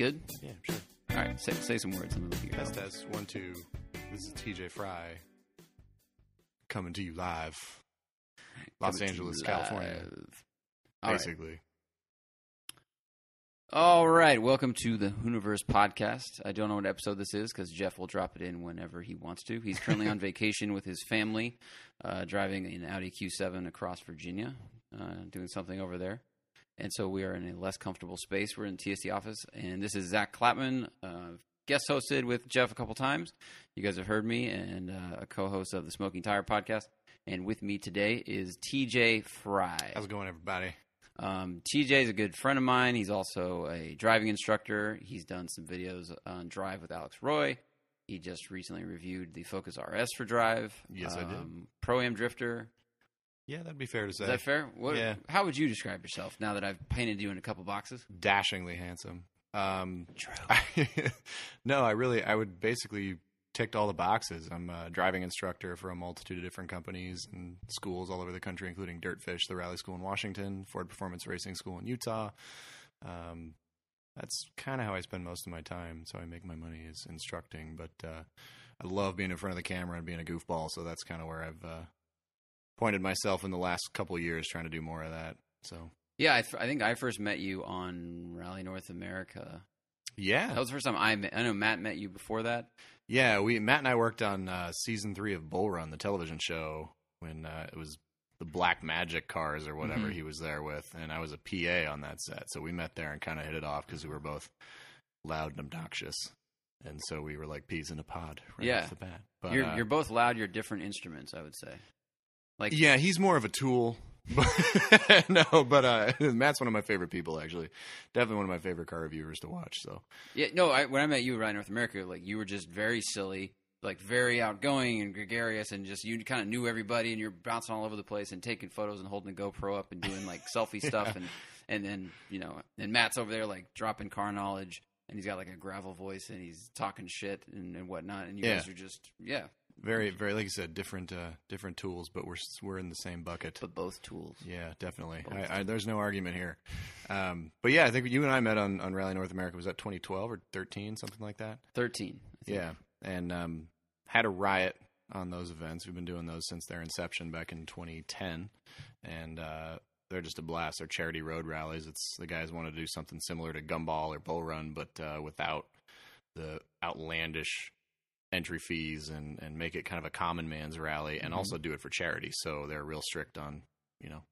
good? Yeah, sure. All right, say, say some words. Look at Test test one two. This is TJ Fry coming to you live, Los Coming Angeles, California, live. All right. basically. All right, welcome to the Hooniverse podcast. I don't know what episode this is because Jeff will drop it in whenever he wants to. He's currently on vacation with his family, uh, driving an Audi Q7 across Virginia, uh, doing something over there. And so we are in a less comfortable space. We're in the TSD office, and this is Zack Klapman, uh, guest hosted with Jeff a couple times. You guys have heard me, and uh, a co-host of the Smoking Tire podcast. And with me today is TJ Fry. How's it going, everybody? Um, TJ is a good friend of mine. He's also a driving instructor. He's done some videos on Drive with Alex Roy. He just recently reviewed the Focus RS for Drive. Yes, I did. Pro Am Drifter. Yeah, that'd be fair to say. Is that fair? What, Yeah. How would you describe yourself now that I've painted you in a couple boxes? Dashingly handsome. Um, True. no, I really, I would basically ticked all the boxes. I'm a driving instructor for a multitude of different companies and schools all over the country, including Dirtfish, the rally school in Washington, Ford Performance Racing School in Utah. Um, that's kind of how I spend most of my time. So I make my money is instructing, but uh, I love being in front of the camera and being a goofball. So that's kind of where I've uh, pointed myself in the last couple of years, trying to do more of that. So Yeah, I, think I first met you on Rally North America. yeah, That was the first time I met. I know Matt met you before that. Yeah, we Matt and I worked on uh, season three of Bull Run, the television show, when uh, it was the Black Magic cars or whatever Mhm. he was there with, and I was a PA on that set. So we met there and kind of hit it off because we were both loud and obnoxious, and so we were like peas in a pod right Yeah. off the bat. But, you're uh, you're both loud. You're different instruments. I would say. Like yeah, he's more of a tool. No, but uh, Matt's one of my favorite people. Actually, definitely one of my favorite car reviewers to watch. So Yeah, no. I, when I met you Ride North America, like you were just very silly, like very outgoing and gregarious, and just you kind of knew everybody, and you're bouncing all over the place and taking photos and holding a GoPro up and doing like selfie stuff, and and then you know, and Matt's over there like dropping car knowledge, and he's got like a gravel voice, and he's talking shit and, and whatnot, and you Yeah. guys are just yeah, very, very like you said, different, uh, different tools, but we're we're in the same bucket. but both tools. Yeah, definitely. Both. I, I, there's no argument here. Um, but yeah, I think you and I met on, on Rally North America. Was that 2012 or 13, something like that? Thirteen. Yeah, and um, had a riot on those events. We've been doing those since their inception back in 2010, and uh, they're just a blast. They're charity road rallies. It's the guys want to do something similar to Gumball or Bull Run, but uh, without the outlandish entry fees and and make it kind of a common man's rally, and Mhm. also do it for charity. So they're real strict on you know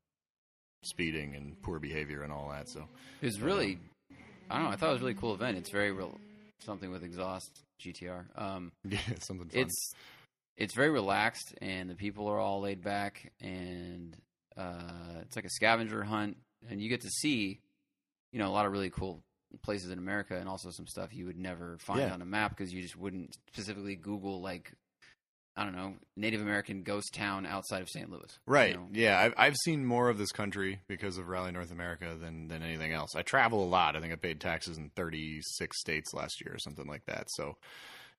speeding and poor behavior and all that. So It was really, I don't know. I thought it was a really cool event. It's very real, something with exhaust GTR. Um, yeah, something fun. it's it's very relaxed and the people are all laid back and uh, it's like a scavenger hunt and you get to see you know a lot of really cool places in America and also some stuff you would never find Yeah. on a map because you just wouldn't specifically Google like I don't know Native American ghost town outside of St. Louis. you Right. know? Yeah, I've I've seen more of this country because of Rally North America than than anything else. I travel a lot. I think I paid taxes in 36 states last year or something like that. So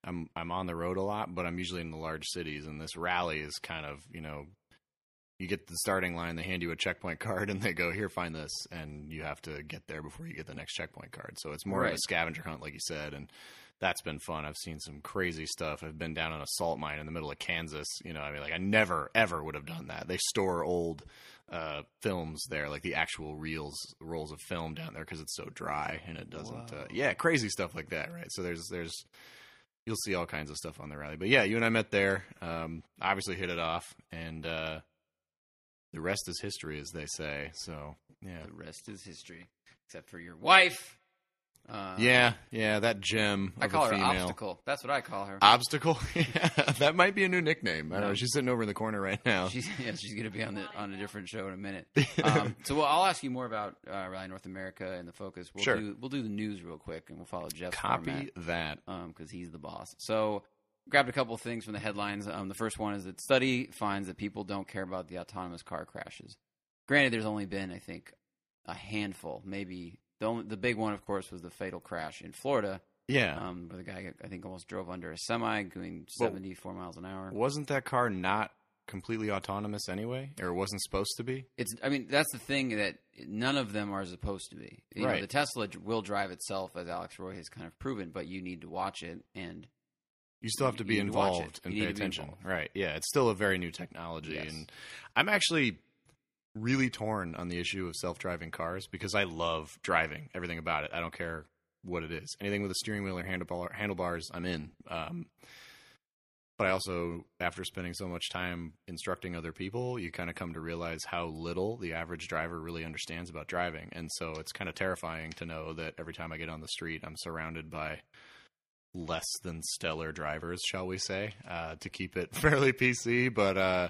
I'm I'm on the road a lot, but I'm usually in the large cities and this rally is kind of, you know, you get to the starting line, they hand you a checkpoint card and they go, "Here, find this." And you have to get there before you get the next checkpoint card. So it's more of a scavenger hunt like you said and that's been fun. I've seen some crazy stuff. I've been down on a salt mine in the middle of Kansas. You know, I mean, like I never ever would have done that. They store old uh, films there, like the actual reels, rolls of film down there because it's so dry and it doesn't. Uh, yeah, crazy stuff like that, right? So there's there's you'll see all kinds of stuff on the rally. But yeah, you and I met there. Um, obviously hit it off, and uh, the rest is history, as they say. So yeah, The rest is history, except for your wife. Uh, yeah, yeah. That gem. I call her obstacle. That's what I call her. Obstacle. yeah, that might be a new nickname. I don't know. She's sitting over in the corner right now. She's yeah, she's gonna be on the on a different show in a minute. Um, so well, I'll ask you more about uh, Rally North America and the focus. We'll Sure. do we'll do the news real quick and we'll follow Jeff. Copy that. format because he's the boss. So grabbed a couple of things from the headlines. Um, the first one is that study finds that people don't care about the autonomous car crashes. Granted, there's only been I think a handful, maybe the only, the big one, of course, was the fatal crash in Florida, Yeah. um, where the guy I think almost drove under a semi going Well, 74 miles an hour. Wasn't that car not completely autonomous anyway, or it wasn't supposed to be? It's. I mean, that's the thing that none of them are supposed to be. You know, Right. the Tesla will drive itself, as Alex Roy has kind of proven, but you need to watch it. And you still have to be need to involved and You pay attention. Right. Yeah. It's still a very new technology. Yes. And I'm actually really torn on the issue of self driving cars because I love driving everything about it. I don't care what it is. Anything with a steering wheel or handlebar, handlebars, I'm in. Um, but I also, after spending so much time instructing other people, you kind of come to realize how little the average driver really understands about driving. And so it's kind of terrifying to know that every time I get on the street, I'm surrounded by less than stellar drivers, shall we say, uh, to keep it fairly PC. But uh,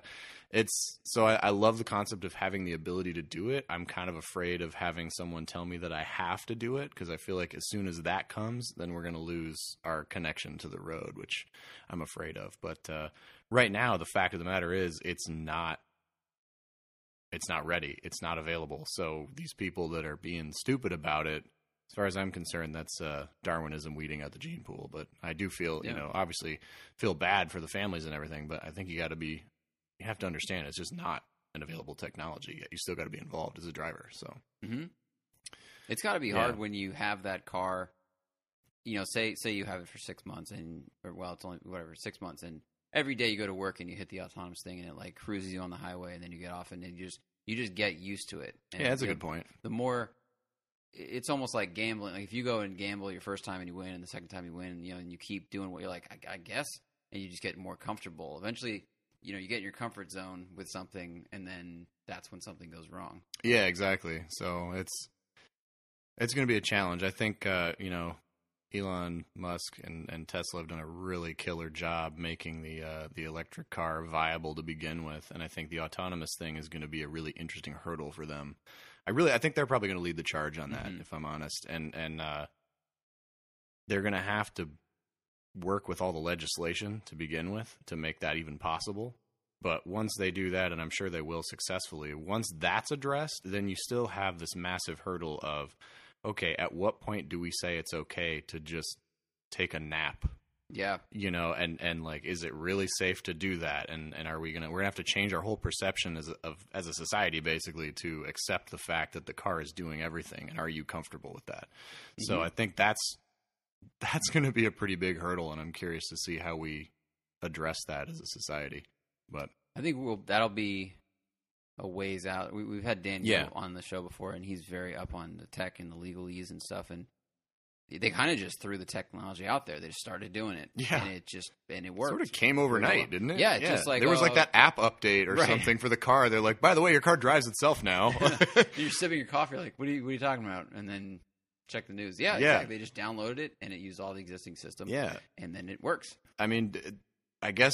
it's so I, I love the concept of having the ability to do it. I'm kind of afraid of having someone tell me that I have to do it because I feel like as soon as that comes, then we're going to lose our connection to the road, which I'm afraid of. But uh, right now, the fact of the matter is, it's not. It's not ready. It's not available. So these people that are being stupid about it, as far as I'm concerned, that's uh, Darwinism weeding out the gene pool. But I do feel, you know, obviously feel bad for the families and everything. But I think you got to be, you have to understand it's just not an available technology yet. You still got to be involved as a driver. So hmm it's got to be Yeah. hard when you have that car. You know, say say you have it for six months, and or well, it's only whatever six months, and every day you go to work and you hit the autonomous thing, and it like cruises you on the highway, and then you get off, and then you just you just get used to it. And yeah, that's a good point. the more it's almost like gambling. Like if you go and gamble your first time and you win, and the second time you win, you know, and you keep doing what you're like, I, I guess, and you just get more comfortable. Eventually, you know, you get in your comfort zone with something, and then that's when something goes wrong. Yeah, exactly. So it's it's going to be a challenge. I think uh, you know Elon Musk and, and Tesla have done a really killer job making the uh, the electric car viable to begin with, and I think the autonomous thing is going to be a really interesting hurdle for them. I really, I think they're probably going to lead the charge on that, Mhm. if I'm honest, and and uh, they're going to have to work with all the legislation to begin with to make that even possible. But once they do that, and I'm sure they will successfully, once that's addressed, then you still have this massive hurdle of, okay, at what point do we say it's okay to just take a nap? Yeah, You know, and and like, is it really safe to do that? And and are we gonna we're gonna have to change our whole perception as a, of as a society basically to accept the fact that the car is doing everything? And are you comfortable with that? So Mhm. I think that's that's going to be a pretty big hurdle, and I'm curious to see how we address that as a society. But I think we'll that'll be a ways out. We, we've had Daniel Yeah. on the show before, and he's very up on the tech and the legalese and stuff. And they kind of just threw the technology out there. They just started doing it, Yeah. and it just and it worked. Sort of came overnight, didn't it? Yeah, it's just like, there was like uh, that app update or Right. something for the car. They're like, by the way, your car drives itself now. You're sipping your coffee, like, what are you what are you talking about? And then check the news. Yeah, Yeah. exactly. They just downloaded it, and it used all the existing system. yeah, and then it works. I mean, I guess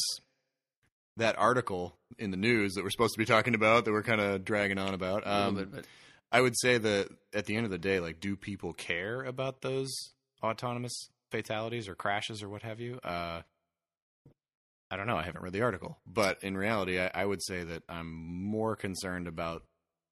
that article in the news that we're supposed to be talking about that we're kind of dragging on about. Um, bit, but I would say that at the end of the day, like, do people care about those autonomous fatalities or crashes or what have you? Uh, I don't know. I haven't read the article, but in reality, I, I would say that I'm more concerned about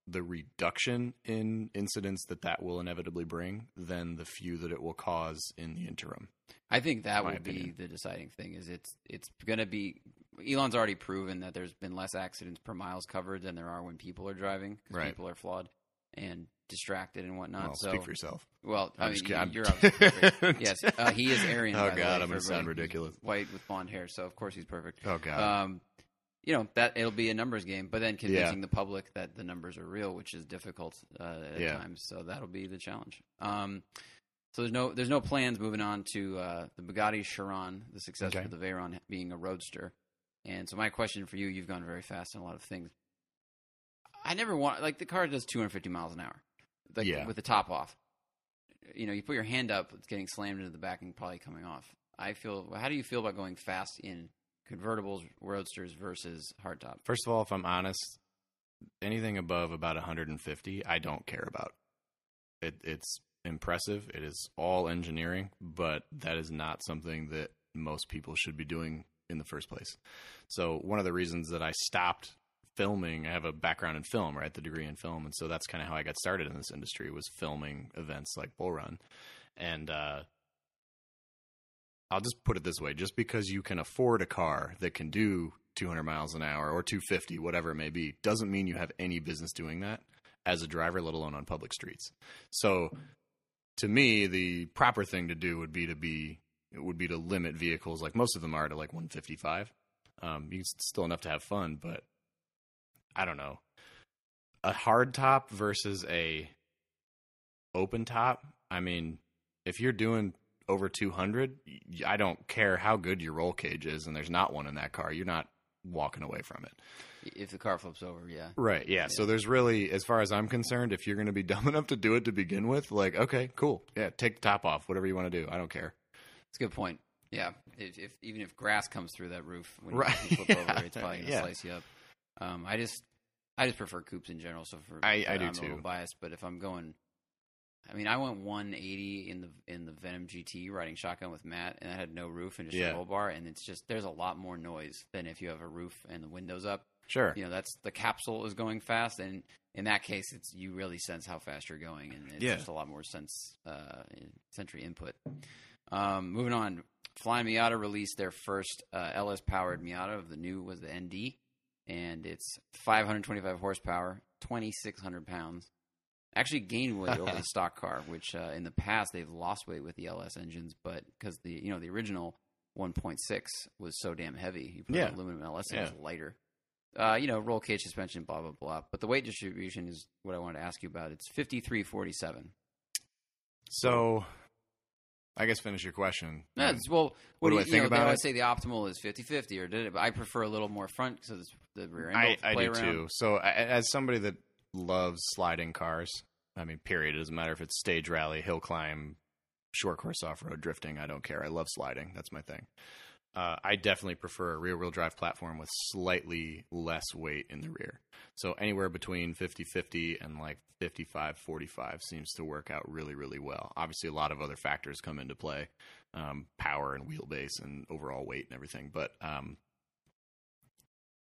the reduction in incidents that that will inevitably bring than the few that it will cause in the interim. I think that would opinion. be the deciding thing. Is it's it's going to be Elon's already proven that there's been less accidents per miles covered than there are when people are driving because Right. people are flawed and distracted and whatnot. well, so, speak for yourself. well, I I'm mean, just. I'm- you're obviously perfect. yes, uh, he is Aryan. Oh God, way, I'm gonna sound ridiculous. White with blonde hair, so of course he's perfect. Oh God. Um, you know that it'll be a numbers game, but then convincing the public that the numbers are real, which is difficult uh, at Yeah. times. So that'll be the challenge. Um, so there's no there's no plans moving on to uh, the Bugatti Chiron, the successor Okay. of the Veyron being a roadster. And so my question for you, you've gone very fast in a lot of things. I never want like the car does 250 miles an hour, like Yeah. with the top off. You know, you put your hand up, it's getting slammed into the back and probably coming off. I feel. How do you feel about going fast in convertibles, roadsters versus hardtop? First of all, if I'm honest, anything above about 150, I don't care about. It, it's impressive. It is all engineering, but that is not something that most people should be doing in the first place. So one of the reasons that I stopped filming, I have a background in film, right? The degree in film, and so that's kind of how I got started in this industry was filming events like Bull Run, and uh, I'll just put it this way: just because you can afford a car that can do 200 miles an hour or 250, whatever it may be, doesn't mean you have any business doing that. as a driver, let alone on public streets. So, to me, the proper thing to do would be to be it would be to limit vehicles like most of them are to like 155. Um, you still enough to have fun, but I don't know. A hard top versus a open top. I mean, if you're doing over 200, I don't care how good your roll cage is, and there's not one in that car. You're not walking away from it. If the car flips over, yeah. Right. Yeah. yeah. So there's really, as far as I'm concerned, if you're going to be dumb enough to do it to begin with, like, okay, cool. Yeah. Take the top off, whatever you want to do. I don't care. It's a good point. Yeah. If, if even if grass comes through that roof when right. you flip yeah. over, it's probably going to yeah. slice you up. Um, I just, I just prefer coupes in general. So for I, I do I'm too. A little biased, but if I'm going I mean, I went 180 in the in the Venom GT riding shotgun with Matt, and I had no roof and just yeah. a roll bar, and it's just there's a lot more noise than if you have a roof and the windows up. Sure, you know that's the capsule is going fast, and in that case, it's you really sense how fast you're going, and it's yeah. just a lot more sense uh, sensory input. Um, moving on, Flying Miata released their first uh, LS powered Miata of the new was the ND, and it's 525 horsepower, 2,600 pounds actually gained weight over the stock car, which uh, in the past they've lost weight with the LS engines, but because the you know the original 1.6 was so damn heavy, you put yeah. an aluminum LS yeah. was lighter. Uh, you know, roll cage suspension, blah blah blah. But the weight distribution is what I wanted to ask you about. It's 53.47. So, I guess finish your question. Yeah, um, well, what, what do, you, I think you know, about they it? say the optimal is 50-50 or did it? But I prefer a little more front because the rear end. I, I do around. too. So, as somebody that loves sliding cars, I mean, period. It doesn't matter if it's stage rally, hill climb, short course off road, drifting. I don't care. I love sliding. That's my thing. Uh, I definitely prefer a rear wheel drive platform with slightly less weight in the rear. So anywhere between 50 50 and like 55 45 seems to work out really, really well. Obviously, a lot of other factors come into play um, power and wheelbase and overall weight and everything. But um,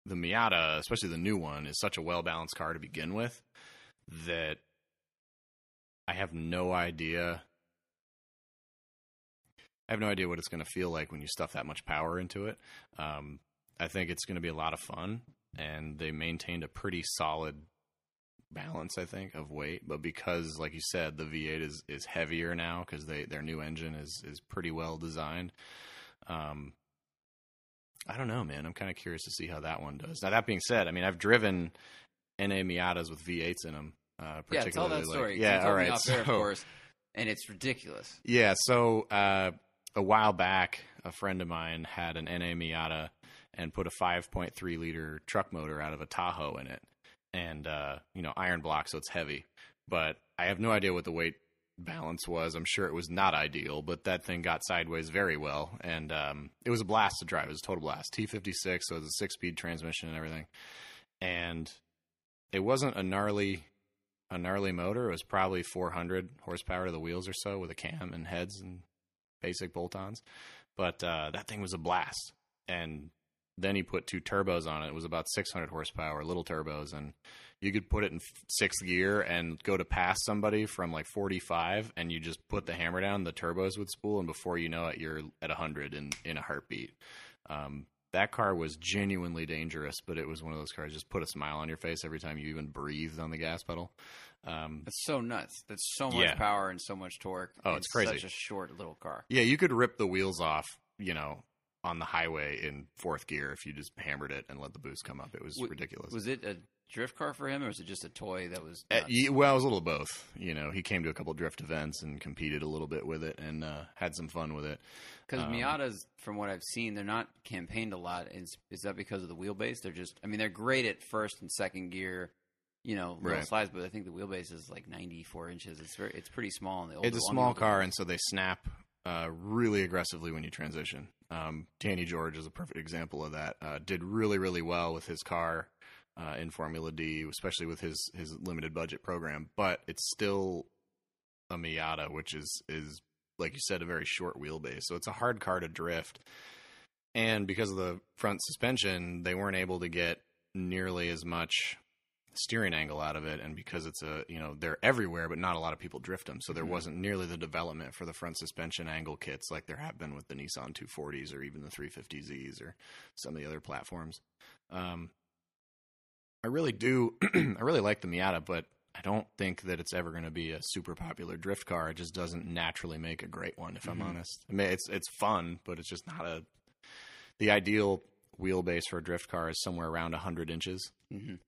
the Miata, especially the new one, is such a well balanced car to begin with that I have no idea. I have no idea what it's going to feel like when you stuff that much power into it. Um, I think it's going to be a lot of fun, and they maintained a pretty solid balance, I think, of weight. But because, like you said, the V8 is is heavier now because they their new engine is is pretty well designed. Um, I don't know, man. I'm kind of curious to see how that one does. Now, that being said, I mean, I've driven NA Miatas with V8s in them, uh, yeah, tell that like, story. yeah, all right. Off so, air, of course, and it's ridiculous. Yeah, so uh, a while back, a friend of mine had an NA Miata and put a 5.3 liter truck motor out of a Tahoe in it, and uh, you know iron block, so it's heavy. But I have no idea what the weight balance was. I'm sure it was not ideal, but that thing got sideways very well, and um, it was a blast to drive. It was a total blast. T56, so it was a six speed transmission and everything, and it wasn't a gnarly a gnarly motor. It was probably 400 horsepower to the wheels or so with a cam and heads and basic bolt-ons. But uh, that thing was a blast. And then he put two turbos on it. It was about 600 horsepower, little turbos, and you could put it in sixth gear and go to pass somebody from like 45, and you just put the hammer down, the turbos would spool, and before you know it, you're at 100 in in a heartbeat. Um, that car was genuinely dangerous, but it was one of those cars just put a smile on your face every time you even breathed on the gas pedal. Um, That's so nuts. That's so much Yeah. power and so much torque. Oh, it's crazy. Such a short little car. yeah, you could rip the wheels off, you know, on the highway in fourth gear if you just hammered it and let the boost come up. It was W- ridiculous. Was it a drift car for him, or was it just a toy that was? Uh, well, it was a little both. You know, he came to a couple drift events and competed a little bit with it and uh, had some fun with it. Because Um, Miatas, from what I've seen, they're not campaigned a lot. Is is that because of the wheelbase? They're just, I mean, they're great at first and second gear, you know, little Right. slides. But I think the wheelbase is like 94 inches. It's very, it's pretty small. In the older, It's a small car, ones. and so they snap uh, really aggressively when you transition. Um, Danny George is a perfect example of that. Uh, did really, really well with his car uh, in Formula D, especially with his his limited budget program. But it's still a Miata, which is is like you said, a very short wheelbase. So it's a hard car to drift. And because of the front suspension, they weren't able to get nearly as much steering angle out of it and because it's a you know they're everywhere but not a lot of people drift them so there Mhm. wasn't nearly the development for the front suspension angle kits like there have been with the Nissan 240s or even the 350Zs or some of the other platforms um I really do I really like the Miata but I don't think that it's ever going to be a super popular drift car. It just doesn't naturally make a great one, if Mm-hmm. I'm honest. I mean, it's it's fun, but it's just not a. The ideal wheelbase for a drift car is somewhere around 100 inches, Mhm.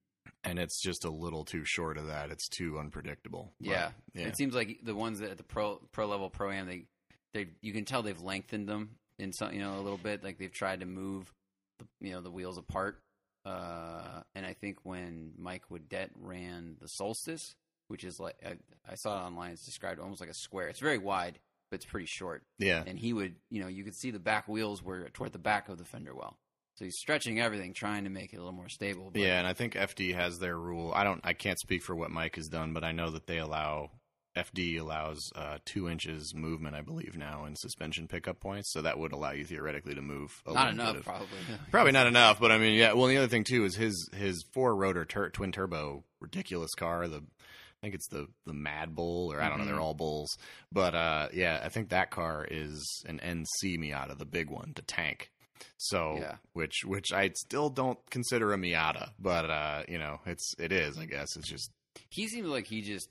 And it's just a little too short of that. It's too unpredictable. But, Yeah. yeah, It seems like the ones that at the pro pro level pro am they they you can tell they've lengthened them in some you know a little bit like they've tried to move the, you know the wheels apart. Uh, and I think when Mike Whiddett ran the Solstice, which is like I, I saw it online, it's described almost like a square. It's very wide, but it's pretty short. yeah, And he would you know you could see the back wheels were toward the back of the fender well. So he's stretching everything, trying to make it a little more stable. But Yeah, and I think FD has their rule. I don't. I can't speak for what Mike has done, but I know that they allow FD allows uh, two inches movement, I believe now in suspension pickup points. So that would allow you theoretically to move. A not little bit enough, of- probably. Probably not enough, but I mean, yeah. Well, the other thing too is his his four rotor tur- twin turbo ridiculous car. The I think it's the the Mad Bull, or I don't know. Mhm. They're all bulls, but uh, yeah, I think that car is an NC Miata, the big one, the tank. So, Yeah. which which I still don't consider a Miata, but uh, you know, it's it is. I guess it's just he seems like he just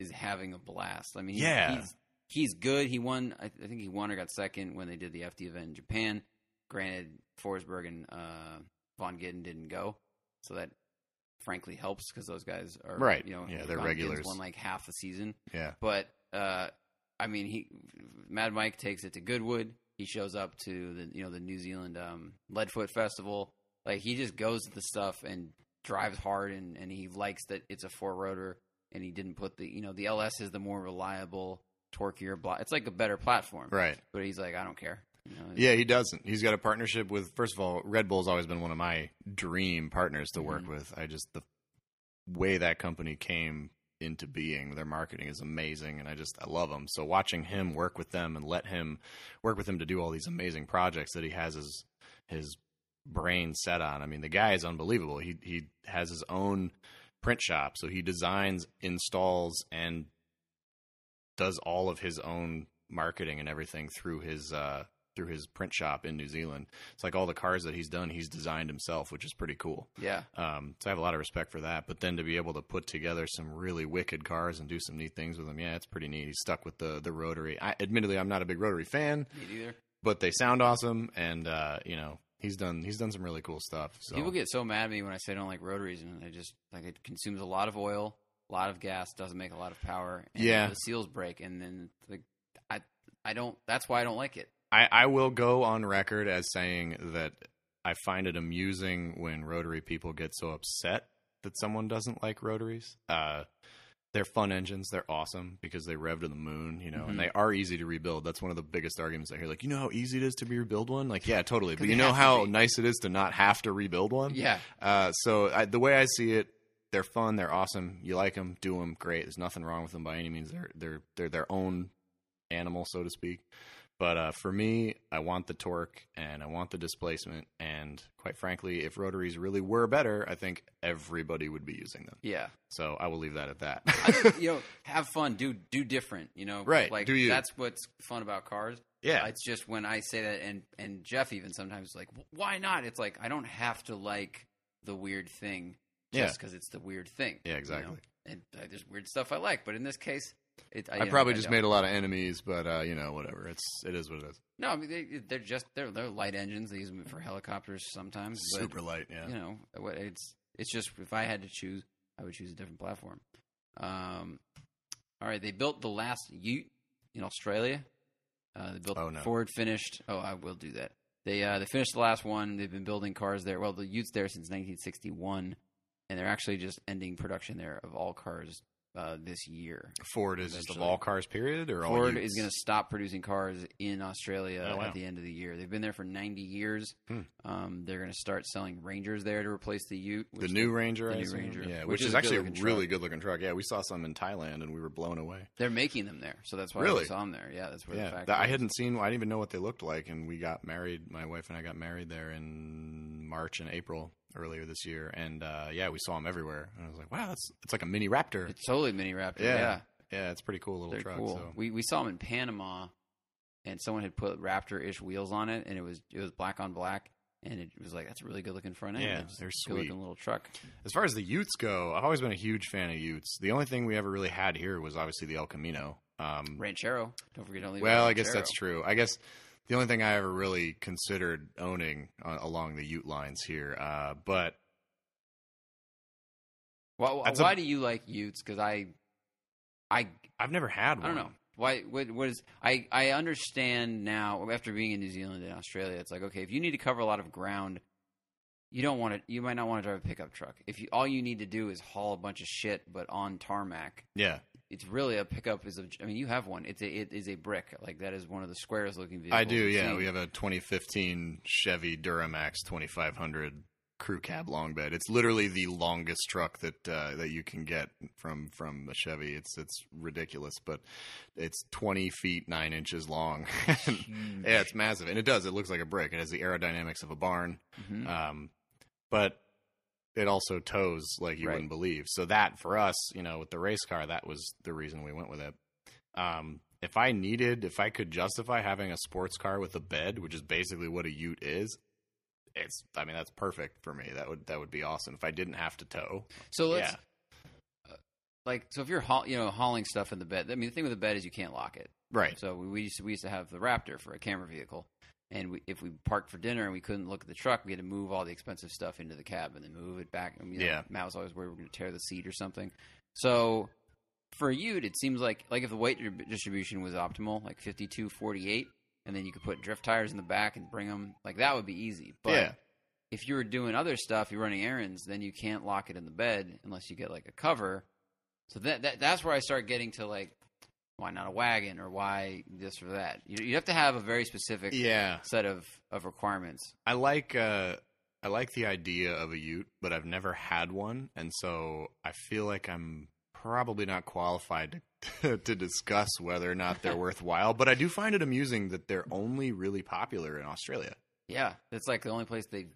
is having a blast. I mean, he- Yeah. he's he's good. He won. I, I think he won or got second when they did the FD event in Japan. Granted, Forsberg and uh, Vaughn Gittin didn't go, so that frankly helps because those guys are Right. You know, Yeah, they're Von regulars. Won like half the season, yeah, but uh, I mean, he Mad Mike takes it to Goodwood. He shows up to the you know the New Zealand um, Leadfoot Festival. Like he just goes to the stuff and drives hard, and, and he likes that it's a four rotor, and he didn't put the you know the LS is the more reliable, torquier block. It's like a better platform, right. But he's like, I don't care. You know, Yeah, he doesn't. He's got a partnership with. First of all, Red Bull's always been one of my dream partners to work Mhm. with. I just the way that company came into being, their marketing is amazing, and I just I love them. So watching him work with them and let him work with him to do all these amazing projects that he has his his brain set on. I mean, the guy is unbelievable. He he has his own print shop, so he designs, installs, and does all of his own marketing and everything through his uh through his print shop in New Zealand. It's like all the cars that he's done, he's designed himself, which is pretty cool. yeah, Um, so I have a lot of respect for that. But then to be able to put together some really wicked cars and do some neat things with them, yeah, it's pretty neat. He's stuck with the the rotary. I, admittedly, I'm not a big rotary fan, me neither. but they sound awesome, and uh, you know he's done he's done some really cool stuff. So People get so mad at me when I say I don't like rotaries, and I just like it consumes a lot of oil, a lot of gas, doesn't make a lot of power. And Yeah. the seals break, and then like I I don't. That's why I don't like it. I, I will go on record as saying that I find it amusing when rotary people get so upset that someone doesn't like rotaries. Uh, they're fun engines. They're awesome because they rev to the moon, you know, Mhm. and they are easy to rebuild. That's one of the biggest arguments I hear. Like, you know how easy it is to rebuild one? Like, yeah, totally. But you know how nice it is to not have to rebuild one? Yeah, Uh, so I, the way I see it, they're fun. They're awesome. You like them, do them. Great. There's nothing wrong with them by any means. They're they're they're their own animal, so to speak. But uh, for me, I want the torque and I want the displacement. And quite frankly, if rotaries really were better, I think everybody would be using them. yeah. So I will leave that at that. I you know, have fun, do do different. You know, Right, Like do you. that's what's fun about cars. yeah, It's just when I say that, and and Jeff even sometimes is like, why not? It's like I don't have to like the weird thing just because it's the weird thing. Yeah, you know? exactly. And uh, there's weird stuff I like, but in this case, it, I, I know, probably I just made a lot of enemies, but uh, you know, whatever. It's it is what it is. no. I mean, they, they're just they're they're light engines. They use them for helicopters sometimes. but, Super light. Yeah. you know what it's it's just if i had to choose i would choose a different platform um all right they built the last ute in australia uh they built Oh, no. ford finished oh i will do that they uh they finished the last one they've been building cars there well the ute's there since 1961 and they're actually just ending production there of all cars uh, this year. Ford is just of all cars. Period. Or Ford is going to stop producing cars in Australia Oh, wow. at the end of the year. They've been there for 90 years. Hmm. Um, they're going to start selling Rangers there to replace the Ute. the new Ranger, the new? Ranger, yeah, which which, is is, actually a good-looking really good looking truck. Yeah, we saw some in Thailand and we were blown away. They're making them there, so that's why Really? I saw them there. Yeah, that's where the Yeah, factory. that- I hadn't seen. I didn't even know what they looked like, and we got married. My wife and I got married there in March and April earlier this year, and uh, yeah, we saw them everywhere. And I was like, wow, that's it's like a mini Raptor. It's totally mini Raptor. Yeah, Yeah, yeah, it's pretty cool little they're truck. cool. So. We we saw them in Panama, and someone had put Raptor-ish wheels on it, and it was it was black on black. and it was like that's a really good looking front end. Yeah, It's they're sweet. Good looking little truck. As far as the Utes go, I've always been a huge fan of Utes. The only thing we ever really had here was obviously the El Camino. Um, Ranchero. Don't forget. Don't leave well, I guess that's true. I guess the only thing I ever really considered owning uh, along the Ute lines here, uh, but Why, That's a- do you like Utes? Because I, I, I've never had one. I don't know. Why? What, what is? I I understand now after being in New Zealand and Australia. It's like okay, if you need to cover a lot of ground, you don't want to. You might not want to drive a pickup truck. If you all you need to do is haul a bunch of shit, but on tarmac, Yeah, it's really a pickup. Is a. I mean, you have one. It's a. It is a brick. Like that is one of the squarest looking vehicles. I do. Yeah, seen. we have a 2015 Chevy Duramax 2500 crew cab long bed. It's literally the longest truck that uh, that you can get from from a Chevy. It's it's ridiculous, but it's 20 feet nine inches long. yeah, it's massive, and it does. It looks like a brick. It has the aerodynamics of a barn, Mhm. um, but it also tows like you Right. wouldn't believe. So that for us, you know, with the race car, that was the reason we went with it. Um, if I needed, if I could justify having a sports car with a bed, which is basically what a Ute is, it's. I mean, that's perfect for me. That would that would be awesome if I didn't have to tow. So let's. Yeah. uh, Like so, if you're haul, you know hauling stuff in the bed. I mean, the thing with the bed is you can't lock it. Right. So we used to, we used to have the Raptor for a camera vehicle, and we, if we parked for dinner and we couldn't look at the truck, we had to move all the expensive stuff into the cab and then move it back. I mean, you know, Yeah. Matt was always worried we were going to tear the seat or something. So for you, it seems like like if the weight distribution was optimal, like 52, 48, and then you could put drift tires in the back and bring them, like that would be easy. But Yeah. if you were doing other stuff, you're running errands, then you can't lock it in the bed unless you get like a cover. So that, that that's where I start getting to like, why not a wagon or why this or that? You you have to have a very specific Yeah. set of of requirements. I like uh I like the idea of a Ute, but I've never had one, and so I feel like I'm probably not qualified to to discuss whether or not they're worthwhile. But I do find it amusing that they're only really popular in Australia. Yeah, it's like the only place they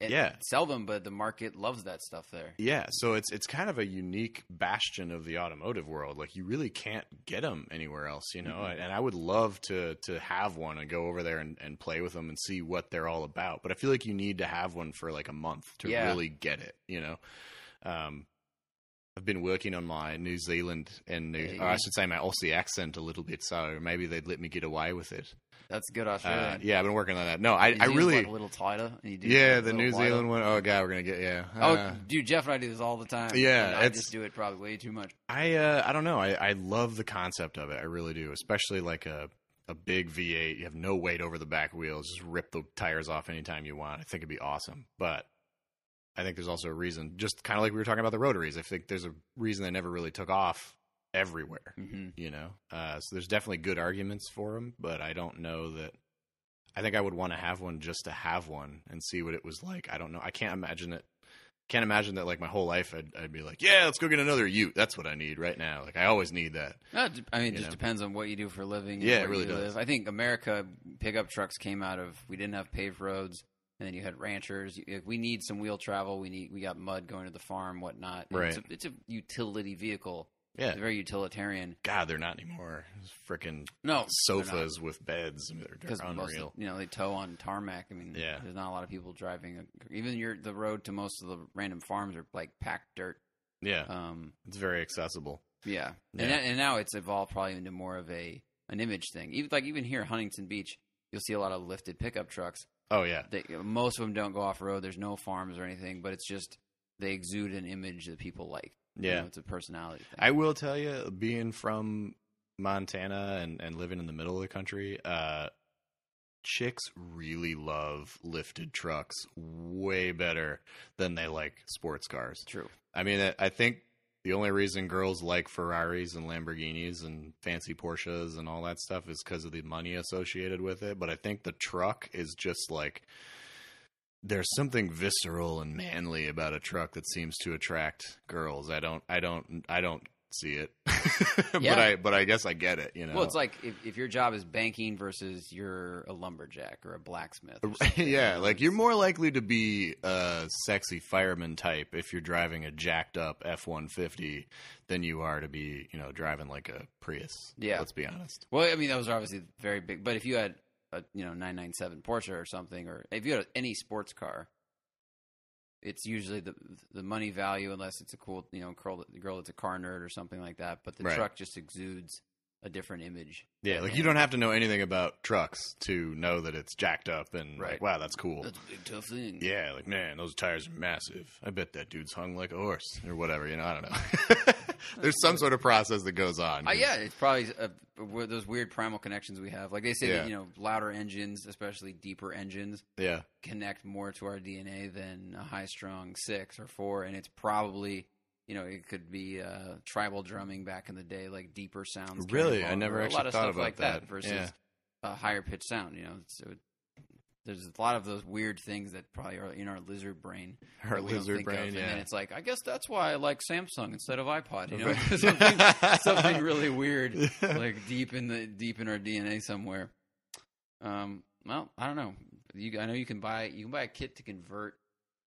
Yeah. sell them, but the market loves that stuff there. Yeah, so it's it's kind of a unique bastion of the automotive world. Like you really can't get them anywhere else, you know. Mhm. And I would love to to have one and go over there and, and play with them and see what they're all about. But I feel like you need to have one for like a month to Yeah. really get it, you know. Um, I've been working on my New Zealand and New, you or I should say my Aussie accent a little bit, so maybe they'd let me get away with it. That's good Uh, Australian. yeah, I've been working on that. No, I, New I Zealand's really, like a little tighter. you do yeah, the New wider. Zealand one. Oh god, we're gonna get yeah. Oh, Uh, dude, Jeff and I do this all the time. Yeah, I just do it probably way too much. I uh, I don't know. I, I love the concept of it. I really do. Especially like a a big V8. You have no weight over the back wheels. Just rip the tires off anytime you want. I think it'd be awesome. But I think there's also a reason. Just kind of like we were talking about the rotaries. I think there's a reason they never really took off everywhere. hmm You know. Uh, so there's definitely good arguments for them. But I don't know that. I think I would want to have one just to have one and see what it was like. I don't know. I can't imagine it can't imagine that like my whole life I'd, I'd be like, yeah, let's go get another Ute. That's what I need right now. Like I always need that. No, I mean, it You just know? depends on what you do for a living. Yeah, it really does. Live. I think America pickup trucks came out of we didn't have paved roads, and then you had ranchers. We need some wheel travel, we need we got mud going to the farm, whatnot. And It's Right. a, it's a utility vehicle. Yeah. It's very utilitarian. God, they're not anymore. Freaking No sofas with beds. I mean, they're, they're unreal. of, you know they tow on tarmac. I mean, Yeah. there's not a lot of people driving. Even your the road to most of the random farms are like packed dirt. yeah, Um, it's very accessible. Yeah, Yeah. And, that- and now it's evolved probably into more of a an image thing. Even like even here, Huntington Beach, you'll see a lot of lifted pickup trucks. Oh yeah, They, most of them don't go off road. There's no farms or anything, but it's just they exude an image that people like. You yeah. know, it's a personality thing. I will tell you, being from Montana and, and living in the middle of the country, uh, chicks really love lifted trucks way better than they like sports cars. True. I mean, I- I think the only reason girls like Ferraris and Lamborghinis and fancy Porsches and all that stuff is because of the money associated with it. But I think the truck is just like there's something visceral and manly about a truck that seems to attract girls. I don't, I don't, I don't see it, Yeah. but I, but I guess I get it. You know, Well, it's like if, if your job is banking versus you're a lumberjack or a blacksmith. or yeah, like you're more likely to be a sexy fireman type if you're driving a jacked up F one fifty than you are to be, you know, driving like a Prius. Yeah. let's be honest. Well, I mean, those are obviously very big. But if you had a you know 997 Porsche or something, or if you had any sports car, it's usually the the money value unless it's a cool you know girl girl that's a car nerd or something like that. But the Right. truck just exudes a different image. Yeah, like you don't have to know anything about trucks to know that it's jacked up and Right. like, wow, that's cool. That's a big tough thing. Yeah, like man, those tires are massive. I bet that dude's hung like a horse or whatever. You know, I don't know. There's some sort of process that goes on. Uh, yeah, it's probably uh, those weird primal connections we have. Like they say, Yeah. that, you know, louder engines, especially deeper engines, yeah, connect more to our DNA than a high strung six or four, and it's probably. You know, it could be uh, tribal drumming back in the day, like deeper sounds. Really? I never actually lot of thought stuff about like that, that. versus Yeah. a higher pitched sound. You know, so there's a lot of those weird things that probably are in our lizard brain. Our that we don't lizard of, brain, and yeah. then it's like, I guess that's why I like Samsung instead of iPod. You know, something, something really weird, like deep in the deep in our DNA somewhere. Um, well, I don't know. You, I know you can buy you can buy a kit to convert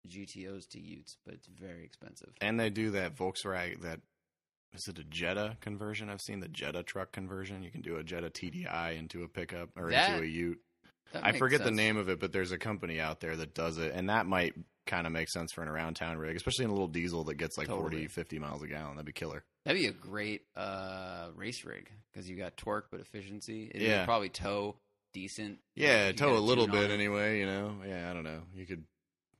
GTOs to Utes, but it's very expensive. and they do that Volkswagen that is it a Jetta conversion? I've seen the Jetta truck conversion. You can do a Jetta TDI into a pickup or That- into a Ute. That I forget the name of it, but there's a company out there that does it, and that might kind of make sense for an around town rig, especially in a little diesel that gets like Totally. 40, 50 miles a gallon. That'd be killer. That'd be a great uh, race rig because you got torque but efficiency. It Yeah. would probably tow decent. Yeah, You tow a little bit anyway. You know, yeah, I don't know. You could,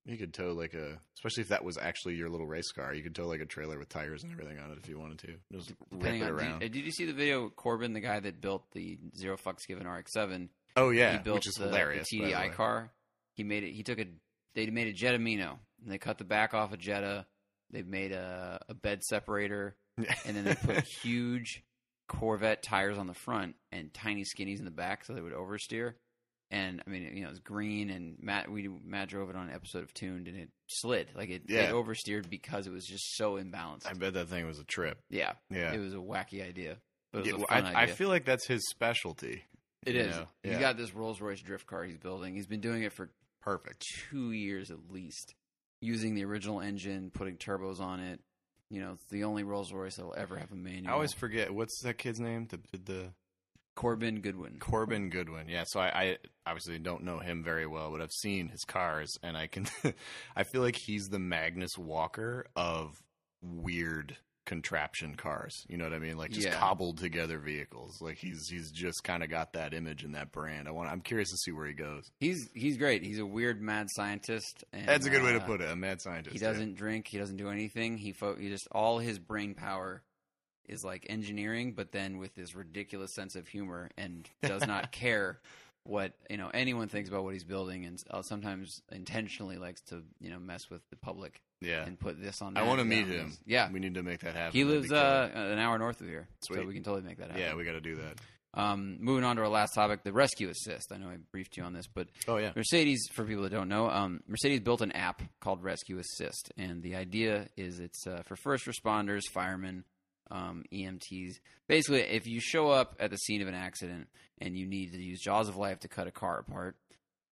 you could tow like a, especially if that was actually your little race car. You could tow like a trailer with tires and everything on it if you wanted to. Just Depending it on, around. Did, did you see the video Corbin, the guy that built the Zero Fucks Given RX-7? Oh yeah, he built which is the, hilarious. the the TDI way. car. He made it. He took a. They made a Jetta Mino, and they cut the back off a Jetta. They made a, a bed separator, and then they put huge Corvette tires on the front and tiny skinnies in the back, so they would oversteer. And I mean, you know, it's green, and Matt we Matt drove it on an episode of Tuned, and it slid like it, Yeah. it oversteered because it was just so imbalanced. I bet that thing was a trip. yeah, Yeah, it was a wacky idea, but it was Yeah, a well, fun I, I feel like that's his specialty. It you is. know? He's Yeah. got this Rolls Royce drift car he's building. He's been doing it for Perfect. two years at least, using the original engine, putting turbos on it. You know, it's the only Rolls Royce that will ever have a manual. I always forget what's that kid's name. The the Corbin Goodwin. Corbin Goodwin. Yeah, so I, I obviously don't know him very well, but I've seen his cars, and I can. I feel like he's the Magnus Walker of weird contraption cars. You know what I mean? Like just Yeah. cobbled together vehicles. Like he's he's just kind of got that image and that brand. I want. I'm curious to see where he goes. He's he's great. He's a weird mad scientist. And, That's a good way to uh, put it. A mad scientist. He doesn't drink. He doesn't do anything. He fo- he just all his brain power is like engineering, but then with this ridiculous sense of humor and does not care what you know anyone thinks about what he's building, and uh, sometimes intentionally likes to you know mess with the public Yeah. and put this on. I that want to and meet that on him. this. Yeah, we need to make that happen. he That'd lives be uh, an hour north of here, so Sweet. we can totally make that happen. yeah, we got to do that. Um, moving on to our last topic, the rescue assist. I know I briefed you on this, but Oh yeah. Mercedes, for people that don't know, um, Mercedes built an app called Rescue Assist, and the idea is it's uh, for first responders, firemen, um, EMTs. Basically, if you show up at the scene of an accident and you need to use Jaws of Life to cut a car apart,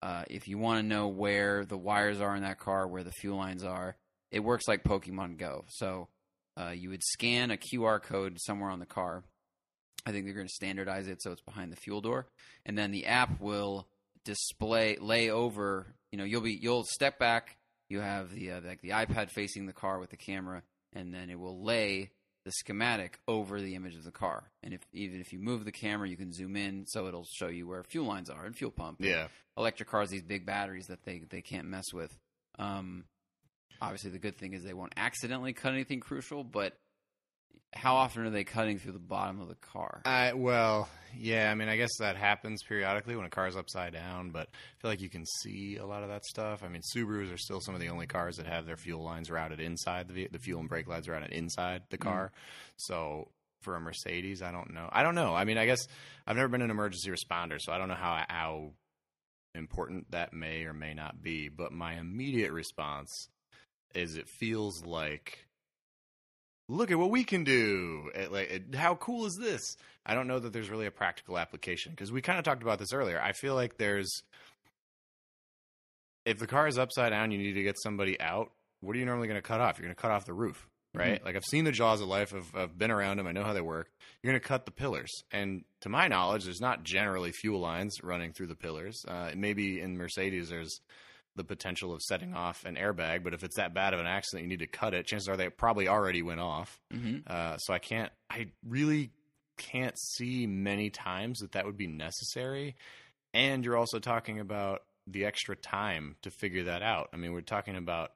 uh, if you want to know where the wires are in that car, where the fuel lines are, it works like Pokemon Go. So uh, you would scan a QR code somewhere on the car. I think they're going to standardize it so it's behind the fuel door, and then the app will display lay over. You know, you'll be you'll step back. You have the uh, like the iPad facing the car with the camera, and then it will lay the schematic over the image of the car. And if even if you move the camera, you can zoom in, so it'll show you where fuel lines are and fuel pump. Yeah. electric cars these big batteries that they they can't mess with. Um, obviously, the good thing is they won't accidentally cut anything crucial, but how often are they cutting through the bottom of the car? I well, yeah. I mean, I guess that happens periodically when a car's upside down, but I feel like you can see a lot of that stuff. I mean, Subarus are still some of the only cars that have their fuel lines routed inside the the fuel and brake lines routed inside the mm. car. So for a Mercedes, I don't know. I don't know. I mean, I guess I've never been an emergency responder, so I don't know how how important that may or may not be. But my immediate response is it feels like look at what we can do. It, like, it, how cool is this? I don't know that there's really a practical application because we kind of talked about this earlier. I feel like there's if the car is upside down, you need to get somebody out. What are you normally going to cut off? You're going to cut off the roof. right? Like I've seen the jaws of life. I've, I've been around them. I know how they work. You're going to cut the pillars, and to my knowledge, there's not generally fuel lines running through the pillars. Uh, maybe in Mercedes, there's the potential of setting off an airbag, but if it's that bad of an accident, you need to cut it. Chances are they probably already went off. hmm Uh, so I can't. I really can't see many times that that would be necessary. And you're also talking about the extra time to figure that out. I mean, we're talking about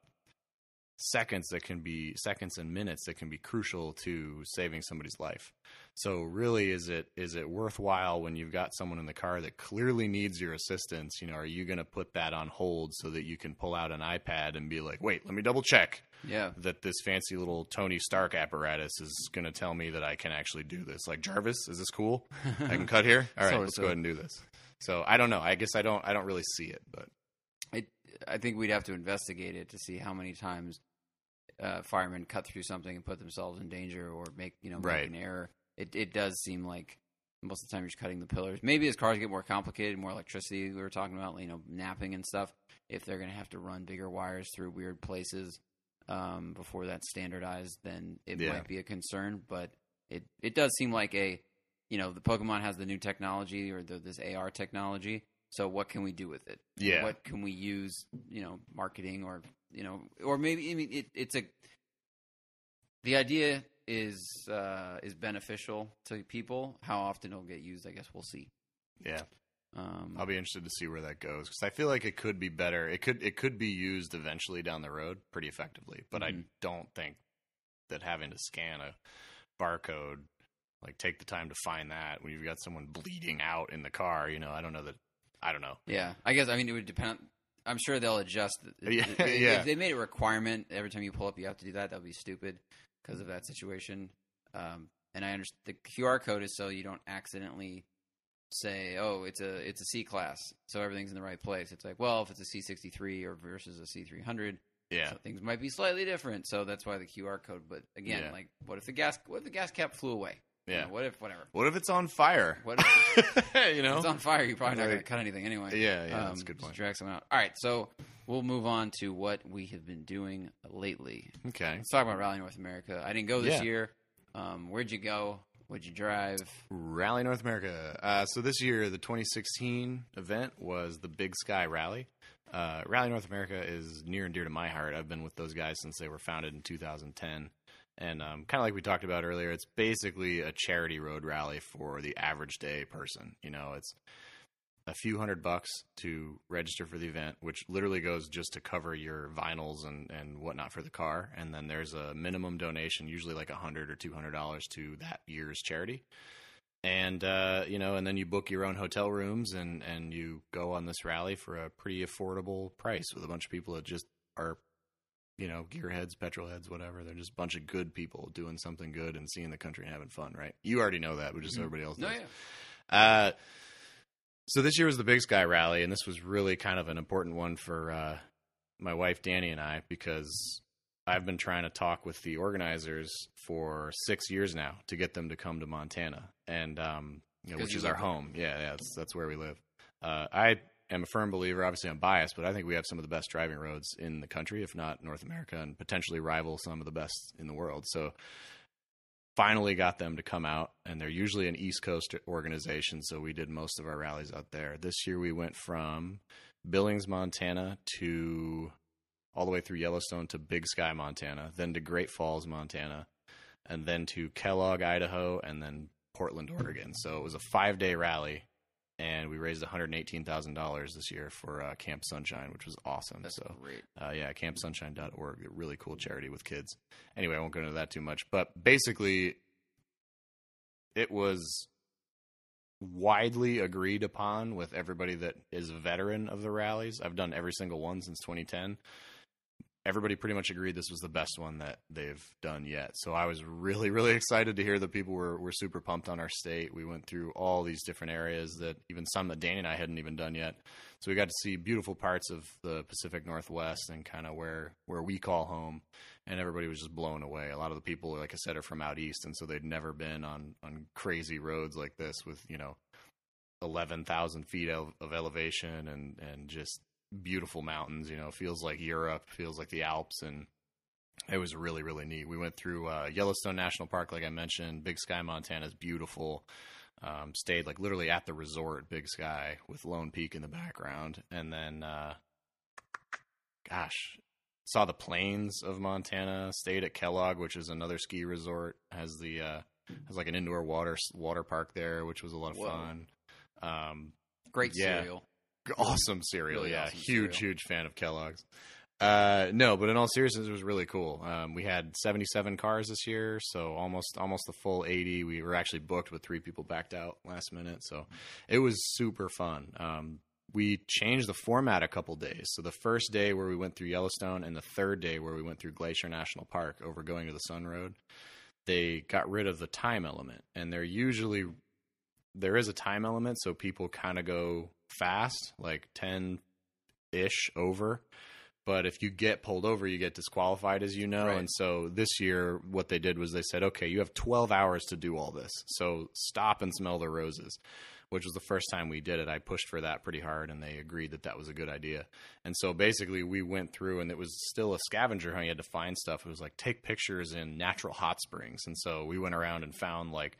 seconds that can be seconds and minutes that can be crucial to saving somebody's life. So really is it is it worthwhile when you've got someone in the car that clearly needs your assistance, you know, are you going to put that on hold so that you can pull out an iPad and be like, "Wait, let me double check Yeah. that this fancy little Tony Stark apparatus is going to tell me that I can actually do this. Like Jarvis, is this cool? I can cut here. All right, of, let's go ahead and do this. So I don't know. I guess I don't. I don't really see it, but I I think we'd have to investigate it to see how many times uh, firemen cut through something and put themselves in danger or make you know Right. make an error. It it does seem like most of the time you're just cutting the pillars. Maybe as cars get more complicated, more electricity we were talking about, you know, napping and stuff. If they're going to have to run bigger wires through weird places um, before that's standardized, then it Yeah. might be a concern. But it it does seem like a you know the Pokemon has the new technology or the, this AR technology. So what can we do with it? Yeah. What can we use? You know, marketing or you know, or maybe I mean it, it's a. The idea is uh, is beneficial to people. How often it'll get used, I guess we'll see. yeah, Um, I'll be interested to see where that goes because I feel like it could be better. It could it could be used eventually down the road pretty effectively, but I Mhm. don't think that having to scan a barcode like take the time to find that when you've got someone bleeding out in the car. You know, I don't know that. I don't know. yeah, I guess I mean it would depend. I'm sure they'll adjust. Yeah, yeah. If they made a requirement every time you pull up, you have to do that. That would be stupid because of that situation. Um, and I understand the QR code is so you don't accidentally say, "Oh, it's a it's a C class," so everything's in the right place. It's like, well, if it's a C63 or versus a C300, Yeah, so things might be slightly different. So that's why the QR code. But again, Yeah. like, what if the gas what if the gas cap flew away? You yeah. know, what if whatever? What if it's on fire? What if you know? it's on fire? You're probably not going to cut anything anyway. yeah, yeah. Um, that's a good just point. Drag someone out. All right, so we'll move on to what we have been doing lately. Okay. Let's talk about Rally North America. I didn't go this Yeah. year. Um, where'd you go? What'd you drive? Rally North America. Uh, so this year, the 2016 event was the Big Sky Rally. Uh, Rally North America is near and dear to my heart. I've been with those guys since they were founded in 2010. And um, kind of like we talked about earlier, it's basically a charity road rally for the average day person. You know, it's a few hundred bucks to register for the event, which literally goes just to cover your vinyls and, and whatnot for the car. And then there's a minimum donation, usually like a hundred or two hundred dollars to that year's charity. And uh, you know, and then you book your own hotel rooms and and you go on this rally for a pretty affordable price with a bunch of people that just are, you know, gearheads, petrol heads, whatever. They're just a bunch of good people doing something good and seeing the country and having fun, right? You already know that, but just Mhm. everybody else No, does. yeah. Uh, so this year was the Big Sky Rally, and this was really kind of an important one for uh, my wife Danny and I because I've been trying to talk with the organizers for six years now to get them to come to Montana, and um, you know, which is our there. home. Yeah, yeah, that's that's where we live. Uh, I am a firm believer. Obviously, I'm biased, but I think we have some of the best driving roads in the country, if not North America, and potentially rival some of the best in the world. So finally got them to come out and they're usually an east coast organization so we did most of our rallies out there this year we went from billings montana to all the way through yellowstone to big sky montana then to great falls montana and then to kellogg idaho and then portland oregon so it was a five day rally and we raised $118000 this year for uh, camp sunshine which was awesome That's so great. uh, yeah, campsunshine.org, a really cool charity with kids. Anyway, I won't go into that too much, but basically, it was widely agreed upon with everybody that is a veteran of the rallies. I've done every single one since 2010. Everybody pretty much agreed this was the best one that they've done yet. So I was really, really excited to hear that people were, were super pumped on our state. We went through all these different areas that even some that Danny and I hadn't even done yet. So we got to see beautiful parts of the Pacific Northwest and kind of where where we call home, and everybody was just blown away. A lot of the people, like I said, are from out east, and so they'd never been on on crazy roads like this with you know eleven thousand feet of, of elevation and and just beautiful mountains. You know, feels like Europe, feels like the Alps, and It was really really neat. We went through uh, Yellowstone National Park, like I mentioned. Big Sky, Montana is beautiful. Um, stayed like literally at the resort, Big Sky, with Lone Peak in the background, and then, uh, gosh, saw the plains of Montana. Stayed at Kellogg, which is another ski resort. Has the uh, has like an indoor water water park there, which was a lot of Whoa. fun. Um, Great Yeah. cereal. Awesome cereal. Really yeah, awesome huge, cereal. huge fan of Kellogg's. Uh, no, but in all seriousness, it was really cool. Um, we had 77 cars this year, so almost almost the full 80. We were actually booked, with three people backed out last minute, so it was super fun. Um, we changed the format a couple days. So the first day where we went through Yellowstone, and the third day where we went through Glacier National Park over going to the Sun Road, they got rid of the time element, and they're usually there is a time element, so people kind of go fast, like 10 ish over. But if you get pulled over, you get disqualified, as you know. Right. And so this year, what they did was they said, okay, you have 12 hours to do all this. So stop and smell the roses, which was the first time we did it. I pushed for that pretty hard, and they agreed that that was a good idea. And so basically, we went through, and it was still a scavenger hunt. You had to find stuff. It was like take pictures in natural hot springs. And so we went around and found like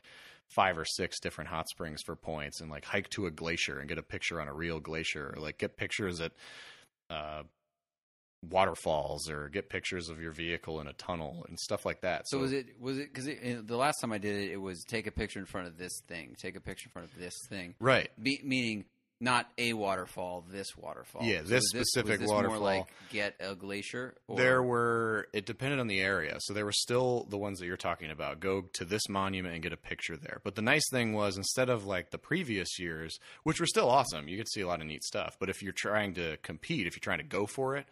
five or six different hot springs for points and like hike to a glacier and get a picture on a real glacier or like get pictures at uh, waterfalls or get pictures of your vehicle in a tunnel and stuff like that. So was it was it because the last time I did it, it was take a picture in front of this thing, take a picture in front of this thing, right. Be, meaning not a waterfall, this waterfall. Yeah, So this was was specific this waterfall. More like get a glacier. Or, There were it depended on the area. So there were still the ones that you're talking about. Go to this monument and get a picture there. But the nice thing was instead of like the previous years, which were still awesome, you could see a lot of neat stuff. But if you're trying to compete, if you're trying to go for it,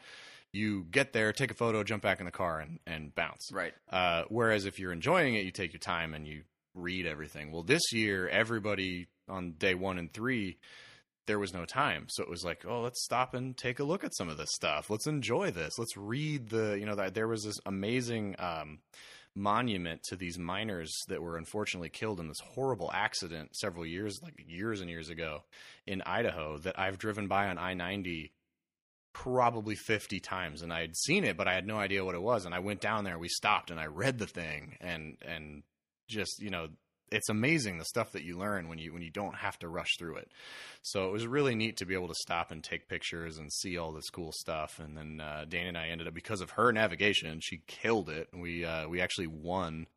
you get there, take a photo, jump back in the car, and, and bounce. right. Uh, whereas if you're enjoying it, you take your time and you read everything. Well, this year, everybody on day one and three, there was no time. So it was like, oh, let's stop and take a look at some of this stuff. Let's enjoy this. Let's read the, you know, that there was this amazing um, monument to these miners that were unfortunately killed in this horrible accident several years, like years and years ago in Idaho that I've driven by on I 90 probably 50 times and I had seen it but I had no idea what it was and I went down there we stopped and I read the thing and and just you know it's amazing the stuff that you learn when you when you don't have to rush through it. So it was really neat to be able to stop and take pictures and see all this cool stuff. And then uh, Dana and I ended up because of her navigation she killed it. We uh, we actually won.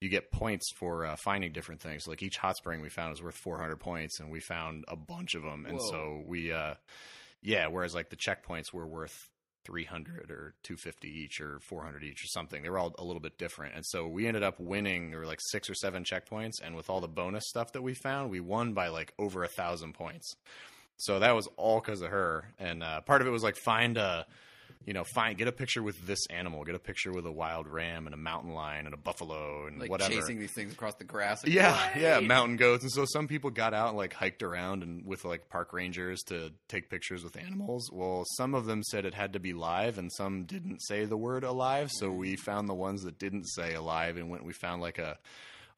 You get points for uh, finding different things. Like each hot spring we found was worth 400 points and we found a bunch of them and Whoa. so we uh yeah, whereas like the checkpoints were worth 300 or 250 each or 400 each or something. They were all a little bit different. And so we ended up winning. There were like six or seven checkpoints. And with all the bonus stuff that we found, we won by like over a thousand points. So that was all because of her. And uh, part of it was like find a, you know, find get a picture with this animal, get a picture with a wild ram and a mountain lion and a buffalo and Like whatever. chasing these things across the grass. Like, Yeah, "Wait!" yeah, mountain goats, and so some people got out and like hiked around and with like park rangers to take pictures with animals. Well, some of them said it had to be live, and some didn't say the word alive. So we found the ones that didn't say alive, and went. We found like a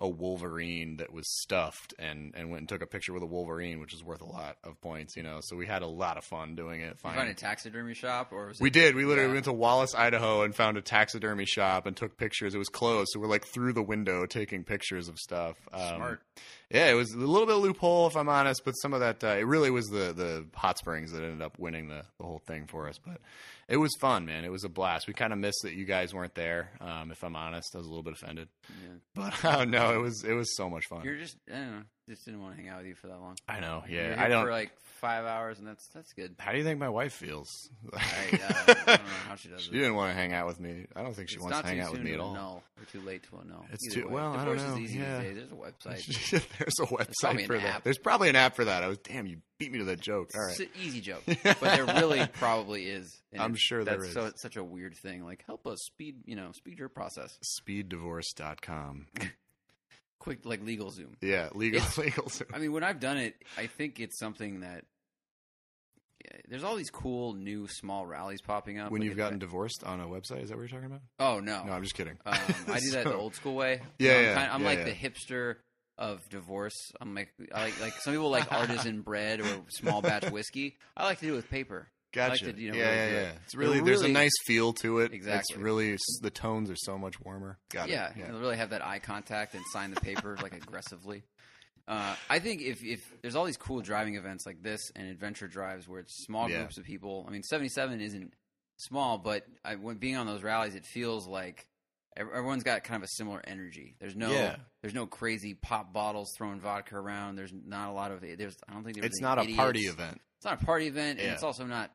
a wolverine that was stuffed, and and went and took a picture with a wolverine, which is worth a lot of points. You know, so we had a lot of fun doing it. Find a taxidermy shop, or it, we did. We literally Yeah. went to Wallace, Idaho, and found a taxidermy shop and took pictures. It was closed, so we're like through the window taking pictures of stuff. Um, Smart. Yeah, it was a little bit of loophole, if I'm honest, but some of that. Uh, it really was the the hot springs that ended up winning the the whole thing for us. But it was fun, man. It was a blast. We kind of missed that you guys weren't there. Um, if I'm honest, I was a little bit offended. Yeah. But uh, no, it was it was so much fun. You're just I don't know, just didn't want to hang out with you for that long. I know. Yeah, I don't. for like five hours, and that's that's good. how do you think my wife feels? I, uh, I don't know how she does she it. didn't want to hang out with me. I don't think she it's wants not to hang too out with soon me at all. No, or too late to a no. It's Either too- way. well, I don't Divorce know. is easy Yeah. these days. There's a website. There's a probably website an for that. app. There's probably an app for that. I was damn, you beat me to that joke. All right. It's an easy joke, but there really probably is. And I'm it's- sure there that's so it's such a weird thing. Like help us speed, you know, speed your process. Speeddivorce.com. Quick, like LegalZoom. Yeah, legal It's- legal. I mean, when I've done it, I think it's something that yeah, there's all these cool new small rallies popping up. when like you've gotten I- divorced on a website, is that what you're talking about? oh no, No, I'm just kidding. um, I do that the old school way. Yeah, I'm, yeah, kinda- I'm yeah, like yeah. the hipster of divorce. I'm like, I like like some people like artisan bread or small batch whiskey. I like to do it with paper. Gotcha. like to, you know, yeah, really yeah, yeah. It's really, They're there's a nice feel to it. Exactly. It's really the tones are so much warmer. Got yeah, it. Yeah. really have that eye contact and sign the paper like aggressively. Uh, I think if, if there's all these cool driving events like this and adventure drives where it's small Yeah. groups of people. I mean, 77 isn't small, but I, when being on those rallies, it feels like everyone's got kind of a similar energy. There's no Yeah. there's no crazy pop bottles throwing vodka around. There's not a lot of there's I don't think there's It's not a party event. It's not a party event, and it's also not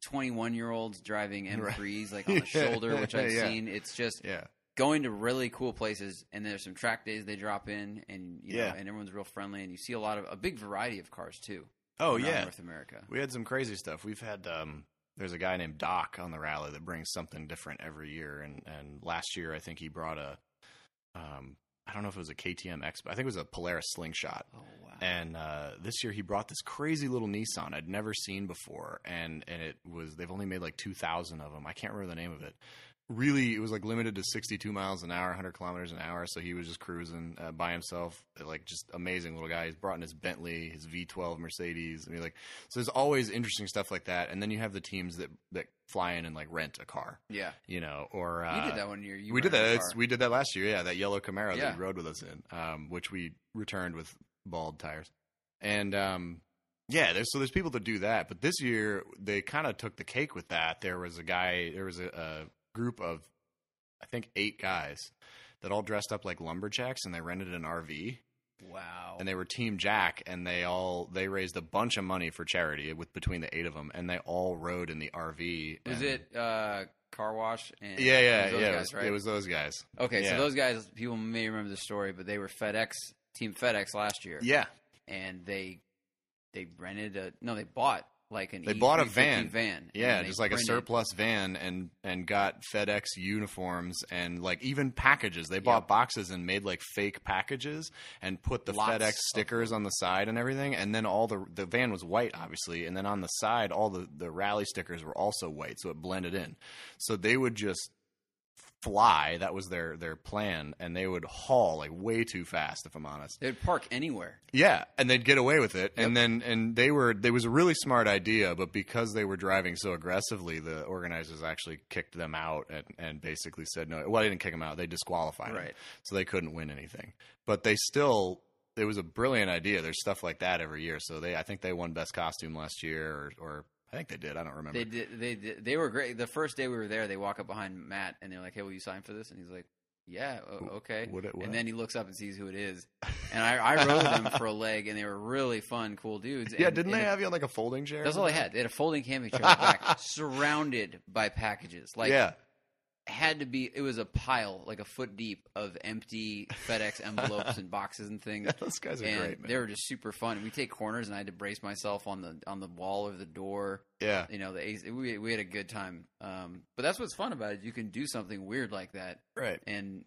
21 year olds driving Right. M3s like on the shoulder, which I've Yeah. seen. It's just Yeah. going to really cool places and there's some track days they drop in and you know Yeah. and everyone's real friendly and you see a lot of a big variety of cars too Oh yeah. north america We had some crazy stuff. We've had um there's a guy named Doc on the rally that brings something different every year and and last year I think he brought a um I don't know if it was a KTM X, but I think it was a Polaris Slingshot. oh wow And uh, this year he brought this crazy little Nissan I'd never seen before, and and it was they've only made like two thousand of them. I can't remember the name of it. Really, it was like limited to sixty two miles an hour, hundred kilometers an hour. So he was just cruising uh, by himself, like just amazing little guy. He's brought in his Bentley, his V twelve Mercedes. I mean, like so. There's always interesting stuff like that, and then you have the teams that that fly in and like rent a car, yeah you know, or uh, you did that one year you we did that. We did that last year. Yeah, that yellow Camaro Yeah. that you rode with us in, um, which we returned with bald tires. And um, yeah, there's so there's people that do that. But this year they kind of took the cake with that. There was a guy. There was a, a group of I think eight guys that all dressed up like lumberjacks and they rented an RV wow and they were Team Jack and they all they raised a bunch of money for charity with between the eight of them and they all rode in the RV. was and- it uh car wash and Yeah, yeah, it yeah. it, guys, was, right? it was those guys. okay yeah. so those guys people may remember the story but they were fedex team fedex last year Yeah, and they they rented a no they bought like an They bought a E350 van. van Yeah, just like a surplus van and and got FedEx uniforms and like even packages. They bought Yep. boxes and made like fake packages and put the Lots FedEx stickers on the side and everything. And then all the the van was white, obviously, and then on the side all the the rally stickers were also white, so it blended in. So they would just fly. That was their their plan, and they would haul like way too fast. If I'm honest. they'd park anywhere Yeah, and they'd get away with it. And then and they were there was a really smart idea, but because they were driving so aggressively, the organizers actually kicked them out and, and basically said no. Well, they didn't kick them out; they disqualified them, Right. so they couldn't win anything. But they still. It was a brilliant idea. There's stuff like that every year. So they, I think they won best costume last year, or, or I think they did. I don't remember. They did. They did, they were great. The first day we were there, they walk up behind Matt and they're like, "Hey, will you sign for this?" And he's like, "Yeah, okay." What what? And then he looks up and sees who it is. And I, I rode them for a leg, and they were really fun, cool dudes. yeah, And- didn't and they it- have you on like a folding chair? That's all they had. They had a folding camping chair back, surrounded by packages. Like, yeah, had to be. It was a pile, like a foot deep, of empty FedEx envelopes and boxes and things. those guys are and great, man. they were just super fun. We take corners, and I had to brace myself on the on the wall or the door yeah, you know the we we had a good time um but that's what's fun about it you can do something weird like that right. and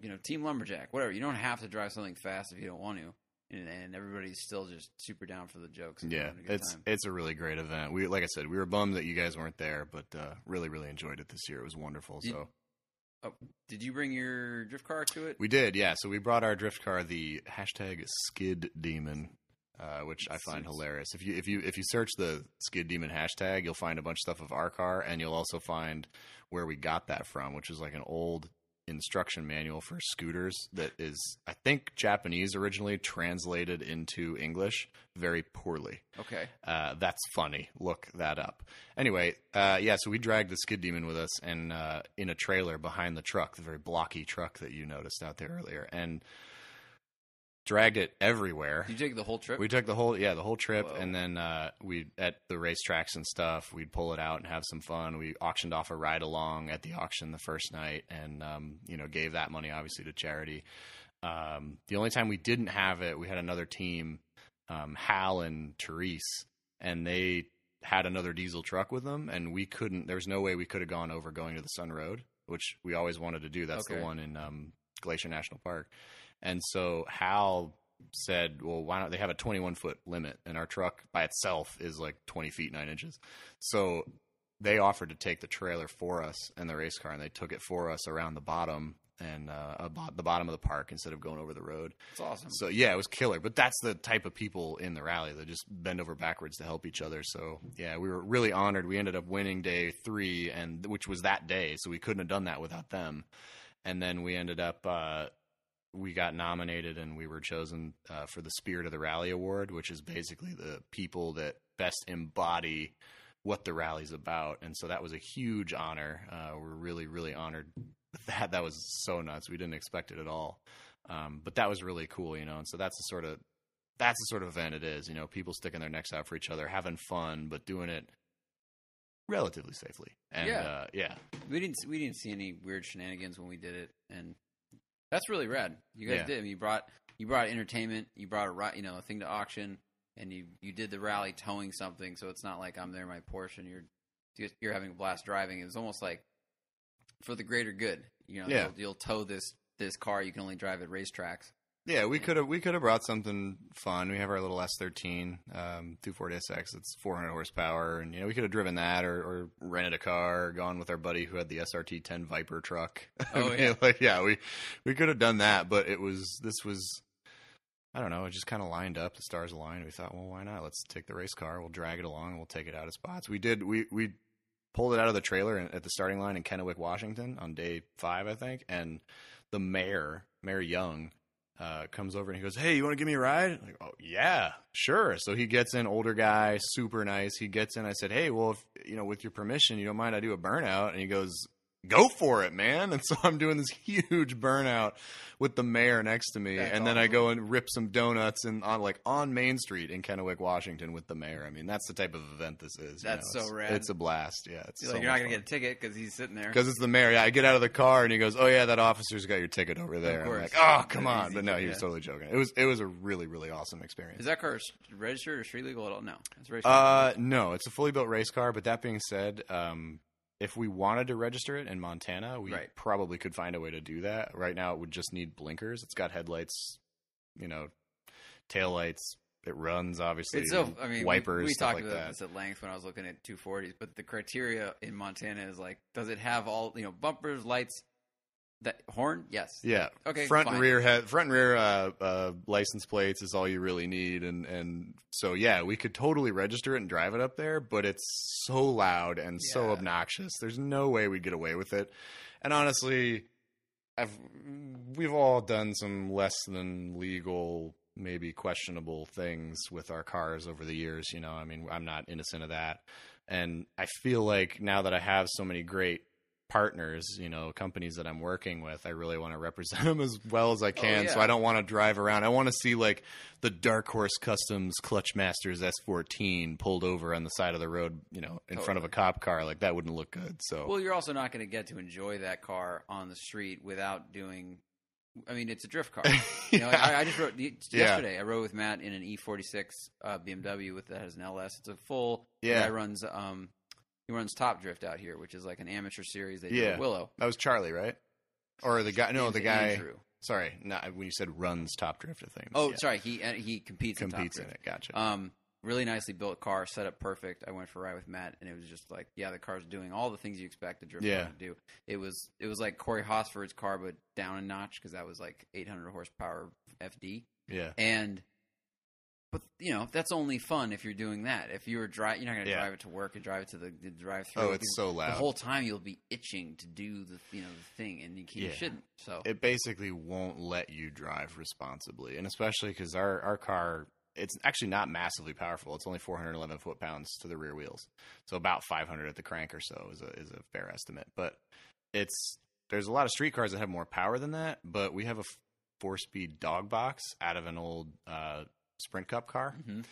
you know team lumberjack whatever you don't have to drive something fast if you don't want to and, and everybody's still just super down for the jokes Yeah, it's time. it's a really great event. We like I said, we were bummed that you guys weren't there, but uh, really really enjoyed it this year. It was wonderful. You- So oh, did you bring your drift car to it we did, yeah. So we brought our drift car, the hashtag Skid Demon, uh, which I find hilarious. If you if you if you search the Skid Demon hashtag, you'll find a bunch of stuff of our car, and you'll also find where we got that from, which is like an old instruction manual for scooters that is I think Japanese originally translated into English very poorly. okay Uh, that's funny. Look that up. Anyway, uh, yeah, so we dragged the skid demon with us and uh, in a trailer behind the truck, the very blocky truck that you noticed out there earlier, and dragged it everywhere. did you take the whole trip We took the whole yeah the whole trip, Whoa. and then uh, we at the racetracks and stuff. We'd pull it out and have some fun. We auctioned off a ride along at the auction the first night, and um, you know gave that money obviously to charity. Um, the only time we didn't have it, we had another team, um, Hal and Therese, and they had another diesel truck with them, and we couldn't. There was no way we could have gone over going to the Sun Road, which we always wanted to do. That's Okay. the one in um, Glacier National Park. And so Hal said, "Well, why don't they have a 21 foot limit?" And our truck by itself is like 20 feet nine inches. So they offered to take the trailer for us and the race car, and they took it for us around the bottom and uh, about the bottom of the park instead of going over the road. It's awesome. So yeah, it was killer. But that's the type of people in the rally that just bend over backwards to help each other. So yeah, we were really honored. We ended up winning day three, and which was that day, so we couldn't have done that without them. And then we ended up. Uh, we got nominated and we were chosen uh, for the Spirit of the Rally Award, which is basically the people that best embody what the rally's about. And so that was a huge honor. Uh, we're really, really honored with that. That was so nuts. We didn't expect it at all. Um, but that was really cool, you know. And so that's the sort of that's the sort of event it is. You know, people sticking their necks out for each other, having fun, but doing it relatively safely. And Yeah. uh, yeah, We didn't we didn't see any weird shenanigans when we did it, and that's really rad. You guys Yeah. did. I mean, you brought you brought entertainment. You brought a you know a thing to auction, and you you did the rally towing something. So it's not like I'm there in my Porsche and you're you're having a blast driving. It was almost like for the greater good. You know, Yeah. you'll, you'll tow this this car. You can only drive at racetracks. Yeah, we could have we could have brought something fun. We have our little S thirteen, um, two forty SX. It's four hundred horsepower, and you know we could have driven that or, or rented a car, or gone with our buddy who had the SRT ten Viper truck. Oh, I mean, yeah. like yeah, we we could have done that, but it was this was I don't know. It just kind of lined up. The stars aligned. We thought, well, why not? Let's take the race car. We'll drag it along. and We'll take it out of spots. We did. We we pulled it out of the trailer at the starting line in Kennewick, Washington, on day five, I think. And the mayor, Mayor Young, uh, comes over and he goes, "Hey, you want to give me a ride?" I'm like, "Oh yeah, sure." So he gets in, older guy, super nice. He gets in. I said, "Hey, well, if you know, with your permission, you don't mind I do a burnout?" And he goes, "Go for it, man!" And so I'm doing this huge burnout with the mayor next to me, That's and then I go and rip some donuts and on like on Main Street in Kennewick, Washington, with the mayor. I mean, that's the type of event this is. you That's know, so it's, rad. It's a blast. Yeah, it's You're, so like, you're not gonna get a ticket because he's sitting there. Because it's the mayor. Yeah, I get out of the car and he goes, "Oh yeah, that officer's got your ticket over there." I'm like, "Oh, come That's on!" easy, But no, he yeah. was totally joking. It was it was a really really awesome experience. Is that car registered or street legal at all? No, it's registered. Uh, no, it's a fully built race car. But that being said, um, if we wanted to register it in Montana, we Right. probably could find a way to do that. Right now, it would just need blinkers. It's got headlights, you know, tail lights. It runs obviously. It's so. I mean, wipers, We, we talked like about that. this at length when I was looking at 240s, but the criteria in Montana is like, does it have all you know bumpers, lights, that horn? Yes. Yeah. Okay, Front fine. and rear head, front and rear uh, uh, license plates is all you really need, and and so yeah, we could totally register it and drive it up there, but it's so loud and so obnoxious. There's no way we'd get away with it. And honestly, I've we've all done some less than legal, maybe questionable things with our cars over the years. You know, I mean, I'm not innocent of that, and I feel like now that I have so many great partners, you know, companies that I'm working with, I really want to represent them as well as I can. So yeah. I don't want to drive around. I want to see like the Dark Horse Customs Clutch Masters S14 pulled over on the side of the road, you know, in front of a cop car. Like that wouldn't look good. So Well, you're also not going to get to enjoy that car on the street without doing. I mean, it's a drift car. You know, I, I just rode y- Yeah. yesterday. I rode with Matt in an E46 uh, BMW with that has an LS. It's a full. Yeah. Guy runs. Um, he runs Top Drift out here, which is like an amateur series they do Yeah. at Willow. that was Charlie, right? Or the guy? No, Name's the guy. Andrew. Sorry, not when you said runs Top Drift. I think. Oh, Yeah. sorry. He uh, he competes, competes in in Top it. Gotcha. Um, really nicely built car, set up perfect. I went for a ride with Matt, and it was just like, yeah, the car's doing all the things you expect a drift Yeah. car to do. It was it was like Corey Hosford's car, but down a notch because that was like 800 horsepower FD. yeah. And but you know that's only fun if you're doing that. If you were dri you're not going to Yeah. drive it to work and drive it to the, the drive through. Oh, it's so loud. The whole time you'll be itching to do the you know the thing, and you, you shouldn't. So it basically won't let you drive responsibly, and especially because our our car it's actually not massively powerful. It's only 411 foot pounds to the rear wheels, so about 500 at the crank or so is a is a fair estimate. But it's there's a lot of street cars that have more power than that, but we have a four speed dog box out of an old uh, Sprint Cup car, Mhm.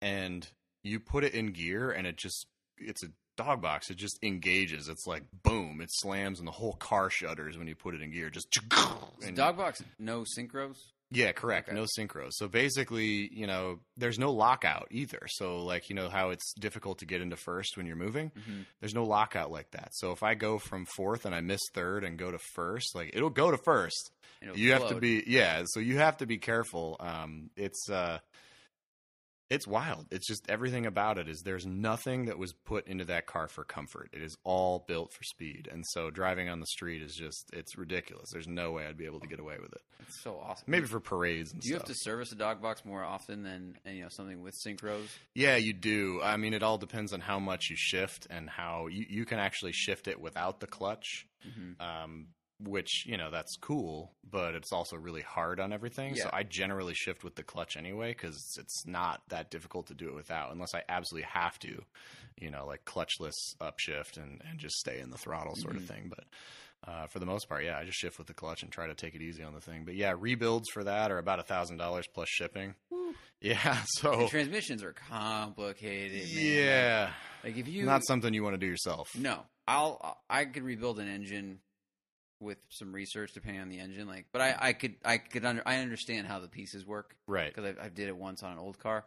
and you put it in gear, and it just it's a dog box. It just engages. It's like boom, it slams, and the whole car shudders when you put it in gear. Just dog box no synchros. Yeah, correct. Okay. No synchro. So basically, you know, there's no lockout either. So like, you know how it's difficult to get into first when you're moving? Mhm. There's no lockout like that. So if I go from fourth and I miss third and go to first, like it'll go to first. It'll you have to be yeah, so you have to be careful. Um it's uh It's wild. It's just everything about it is there's nothing that was put into that car for comfort. It is all built for speed. And so driving on the street is just it's ridiculous. There's no way I'd be able to get away with it. It's so awesome. Maybe for parades and Do you stuff. have to service a dog box more often than you know something with synchros? Yeah, you do. I mean, it all depends on how much you shift and how you, you can actually shift it without the clutch, Mhm. um, which, you know, that's cool, but it's also really hard on everything. So I generally shift with the clutch anyway because it's not that difficult to do it without unless I absolutely have to, you know, like clutchless upshift and, and just stay in the throttle sort Mhm. of thing. But uh, for the most part, yeah, I just shift with the clutch and try to take it easy on the thing. But yeah, rebuilds for that are about a $1,000 plus shipping. Yeah, so. And transmissions are complicated. Man. Yeah, Like if you not something you want to do yourself. No, I'll I could rebuild an engine with some research depending on the engine. Like, but I I could I could under I understand how the pieces work Right. because I I did it once on an old car.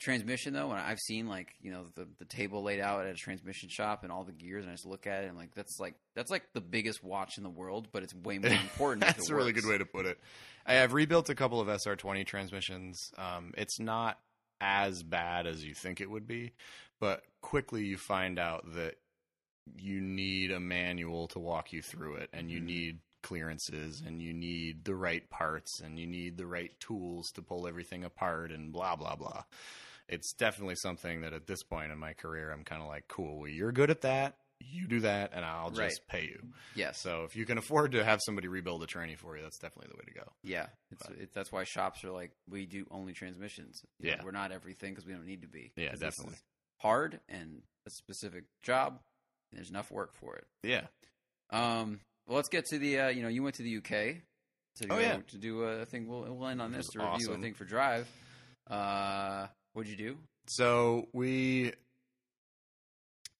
Transmission though, when I've seen like you know the the table laid out at a transmission shop and all the gears, and I just look at it and like that's like that's like the biggest watch in the world, but it's way more important. That's a really works. good way to put it. I have rebuilt a couple of SR20 transmissions. Um, it's not as bad as you think it would be, but quickly you find out that you need a manual to walk you through it, and you Mhm. need clearances, and you need the right parts, and you need the right tools to pull everything apart, and blah blah blah. It's definitely something that at this point in my career, I'm kind of like, cool. Well, you're good at that. You do that, and I'll just Right. pay you. yeah So if you can afford to have somebody rebuild a tranny for you, that's definitely the way to go. yeah, it, that's why shops are like we do only transmissions. You know, Yeah. we're not everything because we don't need to be. yeah definitely. hard and a specific job. There's enough work for it. Yeah. Um, well, let's get to the. Uh, you know, you went to the UK to Oh, yeah. to do a thing. We'll, we'll end on this to review awesome. a thing for Drive. Uh, what'd you do? So we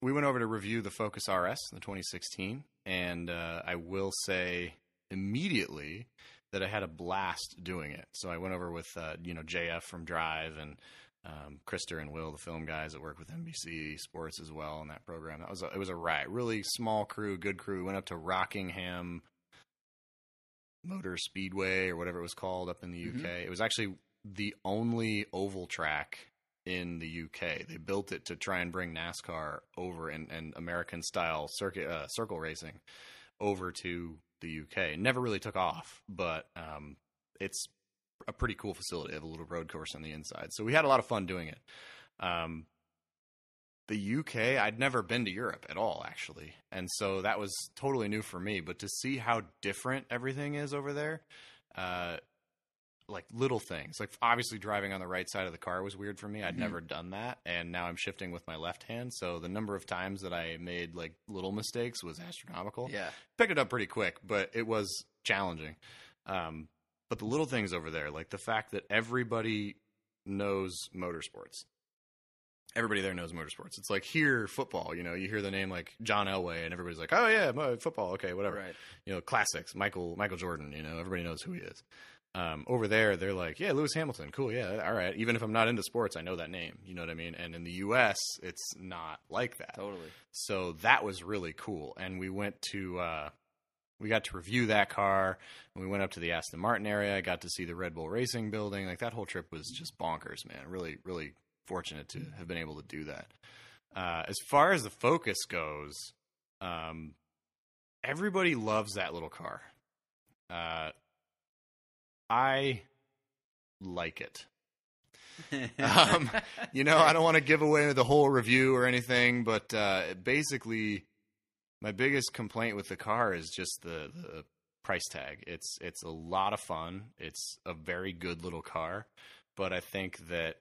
we went over to review the Focus RS, in the 2016, and uh, I will say immediately that I had a blast doing it. So I went over with uh, you know JF from Drive and um, Krister and Will, the film guys that work with NBC Sports as well in that program. That was a, it was a riot, really small crew, good crew. Went up to Rockingham Motor Speedway or whatever it was called up in the UK. Mhm. It was actually the only oval track in the UK. They built it to try and bring NASCAR over and, and American style circuit uh, circle racing over to the UK. It never really took off, but um, it's a pretty cool facility. They have a little road course on the inside, so we had a lot of fun doing it. Um, the UK, I'd never been to Europe at all, actually, and so that was totally new for me. But to see how different everything is over there, uh, like little things, like obviously driving on the right side of the car was weird for me. I'd Mhm. never done that, and now I'm shifting with my left hand. So the number of times that I made like little mistakes was astronomical Yeah, picked it up pretty quick, but it was challenging. Um, but the little things over there, like the fact that everybody knows motorsports. Everybody there knows motorsports. It's like here football. You know, you hear the name like John Elway, and everybody's like, "Oh yeah, football. Okay, whatever." right. You know, classics. Michael Michael Jordan. You know, everybody knows who he is. Um, over there, they're like, "Yeah, Lewis Hamilton. Cool. Yeah, all right." Even if I'm not into sports, I know that name. You know what I mean? And in the U.S., it's not like that. Totally. So that was really cool. And we went to uh, we got to review that car. We went up to the Aston Martin area. I got to see the Red Bull Racing building. Like that whole trip was just bonkers, man. Really, really fortunate to have been able to do that. Uh, as far as the Focus goes, um, everybody loves that little car. Uh, I like it. Um, you know, I don't want to give away the whole review or anything, but uh, basically, my biggest complaint with the car is just the, the price tag. It's it's a lot of fun. It's a very good little car, but I think that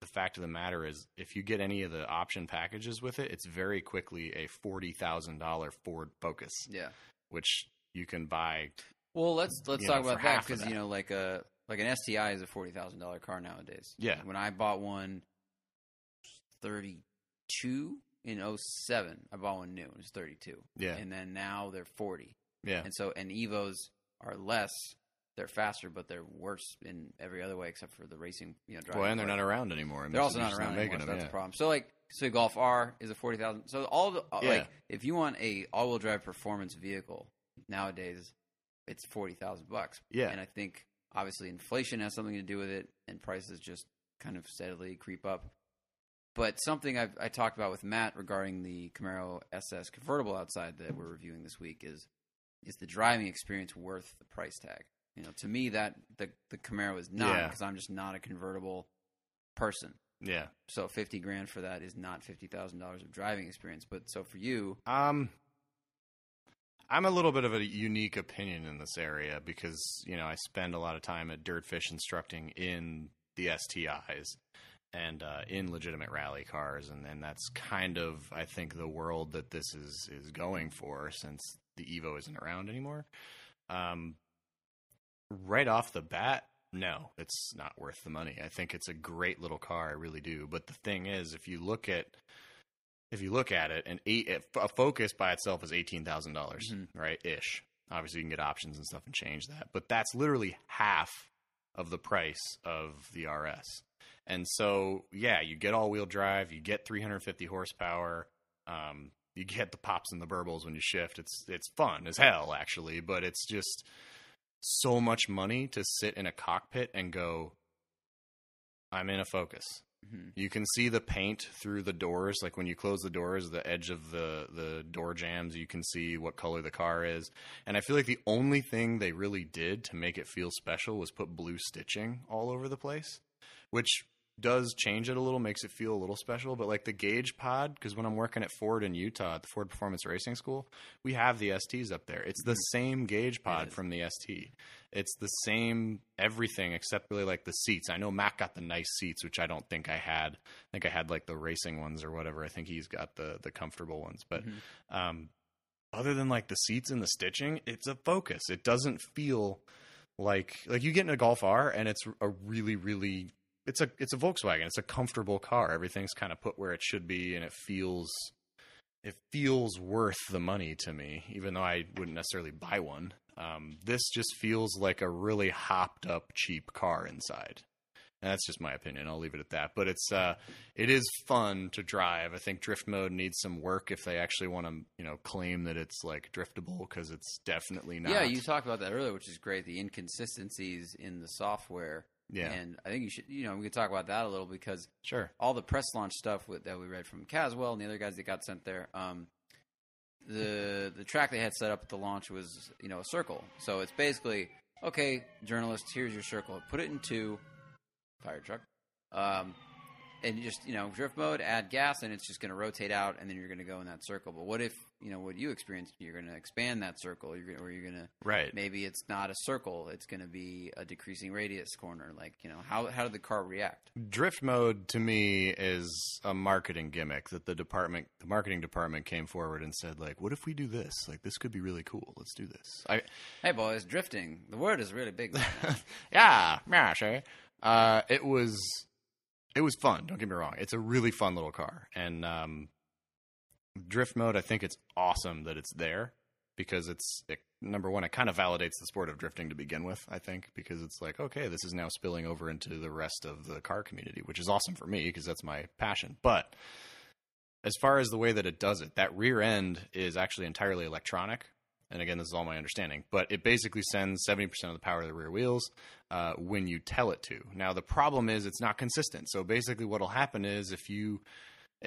the fact of the matter is, if you get any of the option packages with it, it's very quickly a forty thousand dollar Ford Focus, yeah. which you can buy. Well, let's let's talk know, about that because you know, like a like an STI is a forty thousand dollar car nowadays. Yeah. When I bought one, thirty two in 07, I bought one new. It was thirty two. Yeah, And then now they're forty. yeah, And so and Evos are less. They're faster, but they're worse in every other way except for the racing. You know, driving. well, and they're part. not around anymore. They're also not around making anymore. so them. that's yeah. a problem. So like, so Golf R is a forty thousand. So all the uh, Yeah. like, if you want a all-wheel drive performance vehicle nowadays, it's forty thousand bucks. Yeah. and I think obviously inflation has something to do with it, and prices just kind of steadily creep up. But something I've, I talked about with Matt regarding the Camaro SS convertible outside that we're reviewing this week is is the driving experience worth the price tag? You know, to me that the the Camaro is not Yeah. because I'm just not a convertible person. Yeah. So fifty grand for that is not fifty thousand dollars of driving experience. But so for you, Um, I'm a little bit of a unique opinion in this area because you know I spend a lot of time at Dirtfish instructing in the STIs and uh, in legitimate rally cars, and, and that's kind of I think the world that this is is going for since the Evo isn't around anymore. Um, right off the bat, no, it's not worth the money. I think it's a great little car, I really do. But the thing is, if you look at if you look at it, an eight a Focus by itself is eighteen thousand dollars, Mhm. right? Ish. Obviously, you can get options and stuff and change that, but that's literally half of the price of the RS. And so, yeah, you get all-wheel drive, you get 350 horsepower, um, you get the pops and the burbles when you shift. It's it's fun as hell, actually, but it's just so much money to sit in a cockpit and go, I'm in a Focus. Mhm. You can see the paint through the doors. Like when you close the doors, the edge of the the door jams, you can see what color the car is. And I feel like the only thing they really did to make it feel special was put blue stitching all over the place, which does change it a little, makes it feel a little special. But like the gauge pod, because when I'm working at Ford in Utah at the Ford Performance Racing School, we have the STs up there. It's the same gauge pod from the ST. It's the same everything except really like the seats. I know Mac got the nice seats, which I don't think I had. I think I had like the racing ones or whatever. I think he's got the the comfortable ones. But Mhm. um, other than like the seats and the stitching, it's a Focus. It doesn't feel like like you get in a Golf R and it's a really really it's a it's a Volkswagen. It's a comfortable car. Everything's kind of put where it should be, and it feels it feels worth the money to me, even though I wouldn't necessarily buy one. Um, this just feels like a really hopped up cheap car inside. And that's just my opinion. I'll leave it at that. But it's uh, it is fun to drive. I think drift mode needs some work if they actually want to, you know, claim that it's like driftable because it's definitely not. yeah, you talked about that earlier, which is great. The inconsistencies in the software, yeah, and I think you should, you know, we could talk about that a little because sure. all the press launch stuff with, that we read from Caswell and the other guys that got sent there. Um, the the track they had set up at the launch was you know a circle, so it's basically okay, journalist, here's your circle, put it into fire truck, um, and just you know drift mode, add gas, and it's just going to rotate out, and then you're going to go in that circle. But what if you know what you experienced? You're going to expand that circle, you're gonna, or you're going to Right. maybe it's not a circle, it's going to be a decreasing radius corner. Like you know how how did the car react? drift mode to me is a marketing gimmick that the department the marketing department came forward and said like what if we do this like this could be really cool let's do this i Hey boys, drifting. The word is really big. right yeah yeah sure uh it was it was fun don't get me wrong it's a really fun little car and um drift mode i think it's awesome that it's there because it's it, number one it kind of validates the sport of drifting to begin with i think because it's like okay this is now spilling over into the rest of the car community which is awesome for me because that's my passion. But as far as the way that it does it that rear end is actually entirely electronic. And again this is all my understanding but it basically sends 70% of the power to the rear wheels uh, when you tell it to. Now the problem is it's not consistent. So basically what'll happen is if you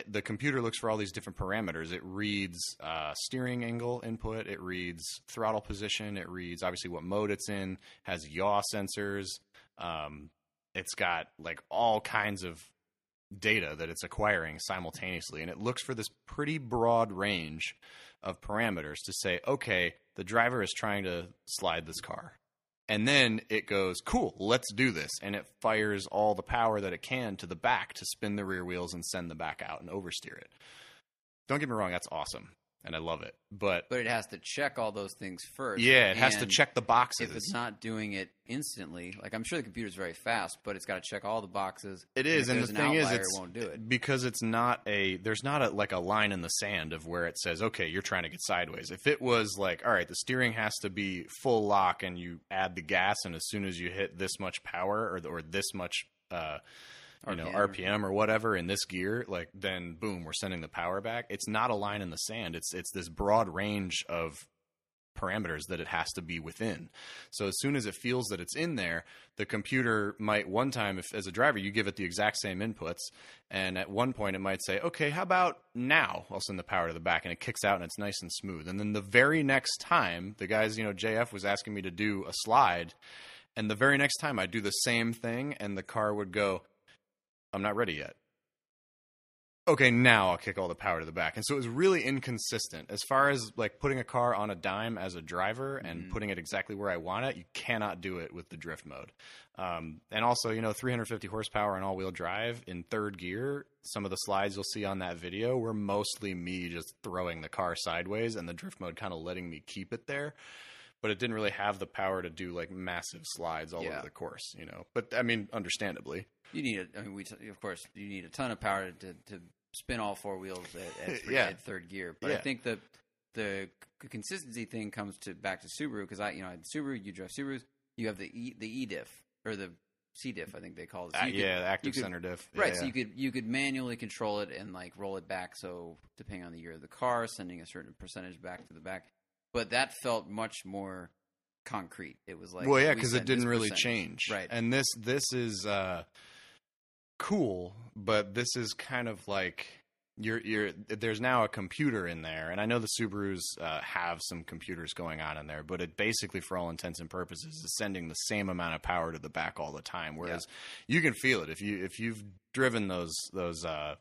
the computer looks for all these different parameters. It reads uh, steering angle input, it reads throttle position, it reads obviously what mode it's in, has yaw sensors. Um, it's got like all kinds of data that it's acquiring simultaneously, and it looks for this pretty broad range of parameters to say, okay, the driver is trying to slide this car. And then it goes, cool, let's do this. And it fires all the power that it can to the back to spin the rear wheels and send the back out and oversteer it. Don't get me wrong, that's awesome. And I love it. But but it has to check all those things first. yeah, it has to check the boxes. If it's not doing it instantly, like I'm sure the computer's very fast, but it's got to check all the boxes. It is, and and the an thing is, outlier, it's it won't do it. because it's not a. There's not a like a line in the sand of where it says, okay, you're trying to get sideways. If it was like, all right, the steering has to be full lock, and you add the gas, and as soon as you hit this much power or or this much, uh, you know, RPM. Or whatever in this gear, like then boom, we're sending the power back. It's not a line in the sand. It's it's this broad range of parameters that it has to be within. So as soon as it feels that it's in there, the computer might one time, if as a driver you give it the exact same inputs, and at one point it might say, "Okay, how about now?" I'll send the power to the back, and it kicks out and it's nice and smooth. And then the very next time, the guys, you know, JF was asking me to do a slide, and the very next time I do the same thing, and the car would go, "I'm not ready yet." okay, now I'll kick all the power to the back. And so it was really inconsistent. As far as like putting a car on a dime as a driver and Mhm. putting it exactly where I want it, you cannot do it with the drift mode. Um, and also, you know, 350 horsepower and all wheel drive in third gear, some of the slides you'll see on that video were mostly me just throwing the car sideways and the drift mode kind of letting me keep it there. But it didn't really have the power to do like massive slides all Yeah. over the course, you know. But I mean, understandably. You need a, I mean, we t- of course you need a ton of power to to spin all four wheels at, at, three, Yeah. at third gear. But I think the the c- consistency thing comes to back to Subaru because I you know I had Subaru, you drive Subarus, you have the e, the E diff or the C diff, I think they call it. So Uh, could- yeah, the active could- center diff. Right, Yeah, so you could you could manually control it and like roll it back. So depending on the year of the car, sending a certain percentage back to the back. But that felt much more concrete. It was like well, yeah, because it didn't really percentage. change, Right. And this this is uh, cool, but this is kind of like you're you're there's now a computer in there, and I know the Subarus uh, have some computers going on in there, but it basically, for all intents and purposes, is sending the same amount of power to the back all the time. Whereas you can feel it if you if you've driven those those uh,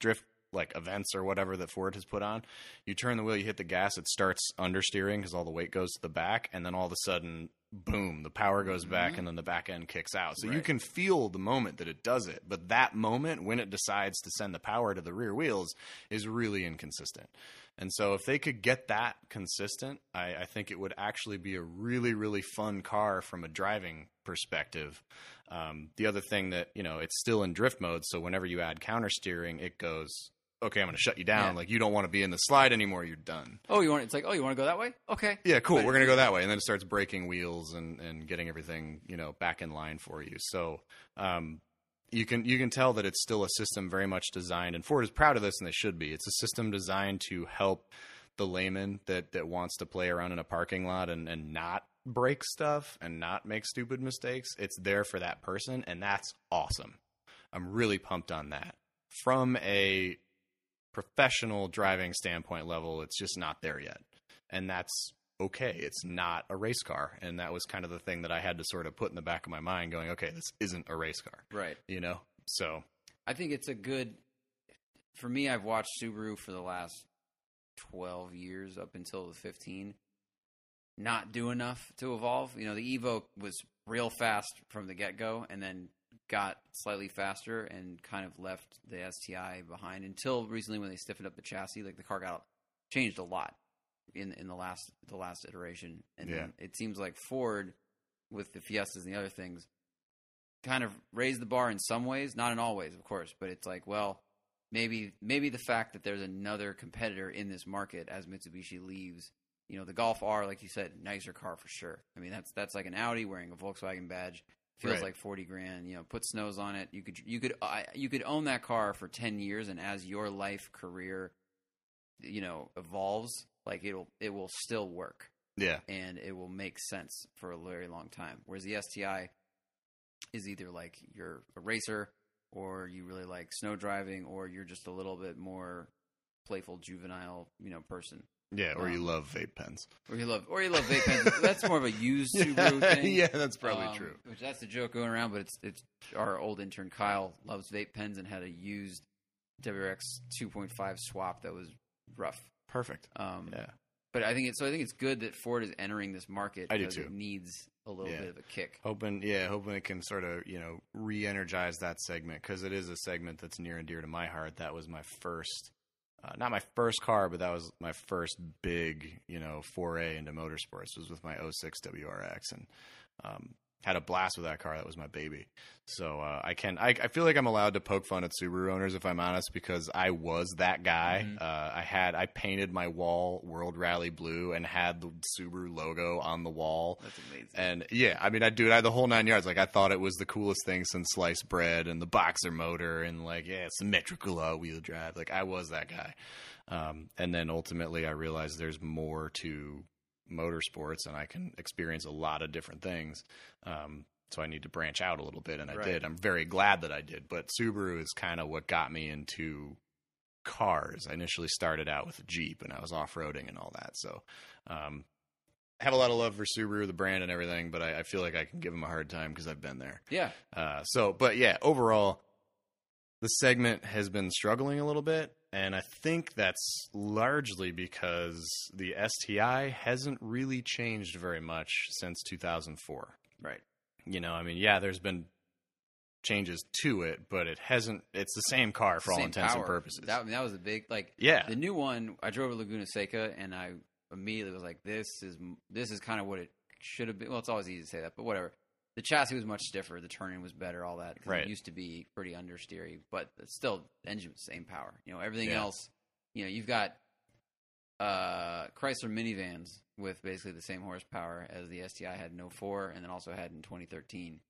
drift like events or whatever that Ford has put on, you turn the wheel, you hit the gas, it starts understeering because all the weight goes to the back, and then all of a sudden, boom, the power goes back, Mhm. and then the back end kicks out. So you can feel the moment that it does it, but that moment when it decides to send the power to the rear wheels is really inconsistent. And so if they could get that consistent, I, I think it would actually be a really, really fun car from a driving perspective. Um, the other thing that, you know, it's still in drift mode, so whenever you add counter steering, it goes, okay, I'm going to shut you down. Yeah. Like, you don't want to be in the slide anymore. You're done. Oh, you want it's like oh, you want to go that way? Okay. Yeah, cool. But- We're gonna go that way, and then it starts braking wheels and and getting everything you know back in line for you. So um, you can you can tell that it's still a system very much designed, and Ford is proud of this, and they should be. It's a system designed to help the layman that that wants to play around in a parking lot and and not break stuff and not make stupid mistakes. It's there for that person, and that's awesome. I'm really pumped on that. From a professional driving standpoint level, it's just not there yet. And that's okay. It's not a race car. And that was kind of the thing that I had to sort of put in the back of my mind going, okay, this isn't a race car, Right. you know? So, I think it's a good. For me, I've watched Subaru for the last twelve years up until the fifteen. Not do enough to evolve. You know, the Evo was real fast from the get go, and then got slightly faster and kind of left the STI behind until recently when they stiffened up the chassis. Like the car got changed a lot in in the last the last iteration, and Yeah. it seems like Ford with the Fiestas and the other things kind of raised the bar in some ways, not in all ways, of course, but it's like, well, maybe maybe the fact that there's another competitor in this market as Mitsubishi leaves, you know, the Golf R, like you said, nicer car for sure. I mean, that's that's like an Audi wearing a Volkswagen badge. Feels Right. like forty grand. You know, put snows on it. You could you could I you could own that car for ten years, and as your life career, you know, evolves, like it'll it will still work yeah. and it will make sense for a very long time. Whereas the STI is either like you're a racer or you really like snow driving or you're just a little bit more playful juvenile, you know, person. Yeah. Or you Um, love vape pens. Or you love or you love vape pens. That's more of a used Subaru thing. yeah, that's probably Um, true. Which that's the joke going around, but it's it's our old intern Kyle loves vape pens and had a used WRX 2.5 swap that was rough. Perfect. Um, Yeah. But I think it's so. I think it's good that Ford is entering this market I do because too. it needs a little Yeah. bit of a kick. Hoping, yeah, hoping it can sort of, you know, re-energize that segment because it is a segment that's near and dear to my heart. That was my first, uh, not my first car, but that was my first big, you know, foray into motorsports. Was with my 06 WRX and um, had a blast with that car. That was my baby. So uh, I can, I, I feel like I'm allowed to poke fun at Subaru owners if I'm honest because I was that guy. Mhm. Uh, I had, I painted my wall World Rally blue and had the Subaru logo on the wall. That's amazing. And yeah, I mean, I do it. I had the whole nine yards. Like I thought it was the coolest thing since sliced bread and the boxer motor and like yeah, symmetrical all wheel drive. Like I was that guy. Um, and then ultimately, I realized there's more to motorsports and I can experience a lot of different things. Um, so I need to branch out a little bit, and I Right. did. I'm very glad that I did. But Subaru is kind of what got me into cars. I initially started out with a Jeep, and I was off roading and all that. So, um, I have a lot of love for Subaru, the brand, and everything. But I, I feel like I can give them a hard time because I've been there. Yeah. Uh, so, but yeah, overall, the segment has been struggling a little bit, and I think that's largely because the STI hasn't really changed very much since 2004. Right. You know, I mean, yeah, there's been changes to it, but it hasn't. It's the same car for all Same intents and purposes. That, I mean, that was a big like yeah, the new one. I drove a Laguna Seca and I immediately was like, "This is this is kind of what it should have been." Well, it's always easy to say that, but whatever. The chassis was much stiffer. The turning was better. All that. Right. it used to be pretty understeery, but still the engine was the same power. You know, everything Yeah. else. You know, you've got uh, Chrysler minivans with basically the same horsepower as the STI had in 04 and then also had in 2013.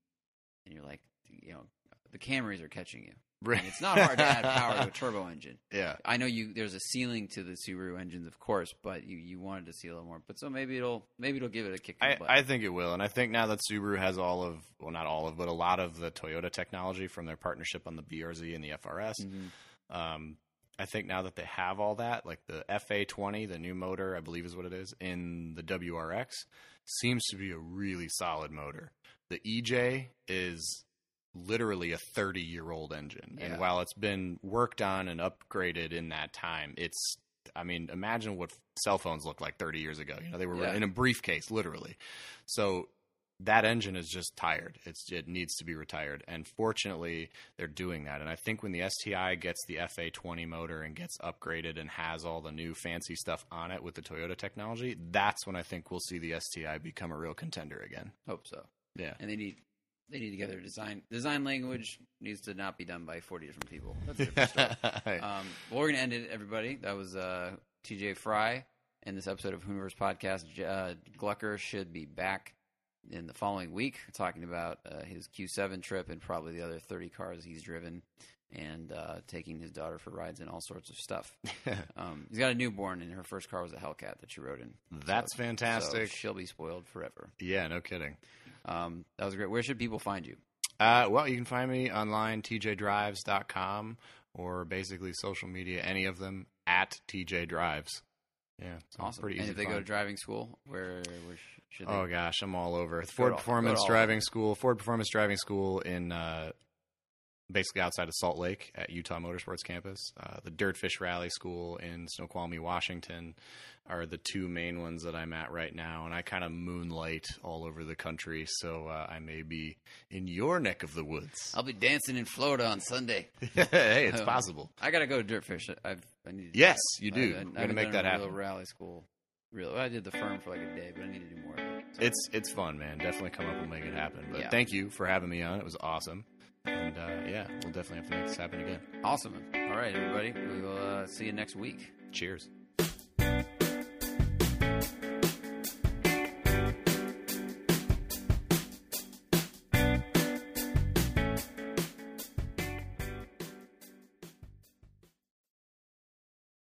And you're like, you know, the Camrys are catching you. Right. It's not hard to add power to a turbo engine. yeah. I know you. There's a ceiling to the Subaru engines, of course, but you, you wanted to see a little more. But so maybe it'll maybe it'll give it a kick. In I, the butt. I think it will, and I think now that Subaru has all of, well, not all of, but a lot of the Toyota technology from their partnership on the BRZ and the FRS, Mhm. Um, I think now that they have all that, like the FA20, the new motor, I believe is what it is, in the WRX, seems to be a really solid motor. The EJ is literally a 30 year old engine. Yeah. And while it's been worked on and upgraded in that time, it's, I mean, imagine what cell phones looked like 30 years ago. You know, they were Yeah. in a briefcase, literally. So that engine is just tired. It's it needs to be retired, and fortunately, they're doing that. And I think when the STI gets the FA20 motor and gets upgraded and has all the new fancy stuff on it with the Toyota technology, that's when I think we'll see the STI become a real contender again. Hope so. Yeah, And they need they need to get their design design language needs to not be done by 40 different people. That's a different story. Um, well, we're going to end it, everybody. That was uh, TJ Fry in this episode of Hooniverse Podcast. Uh, Glucker should be back in the following week talking about uh, his Q7 trip and probably the other 30 cars he's driven and uh, taking his daughter for rides and all sorts of stuff. Um, he's got a newborn, and her first car was a Hellcat that she rode in. that's So- fantastic. So she'll be spoiled forever. yeah, no kidding. Um, that was great. Where should people find you? Uh, well, you can find me online, tjdrives.com, or basically social media, any of them, at tjdrives. Yeah, so Awesome. Pretty easy and if they go to driving school, where, where should? Oh gosh, I'm all over. Ford go Performance Driving. School, Ford Performance Driving School in uh, basically outside of Salt Lake at Utah Motorsports Campus. Uh, the Dirtfish Rally School in Snoqualmie, Washington, are the two main ones that I'm at right now, and I kind of moonlight all over the country. So uh, I may be in your neck of the woods. I'll be dancing in Florida on Sunday. hey, it's Um, possible. I gotta go to Dirtfish. I've I need. To, Yes, you do. I, I, gonna make that happen. Rally school. Real. Well, I did the firm for like a day, but I need to do more. Of it. So, It's it's fun, man. Definitely come up and make it happen. But Yeah. thank you for having me on. It was awesome. And uh, yeah, we'll definitely have to make this happen again. awesome. All right, everybody. We will uh, see you next week. Cheers.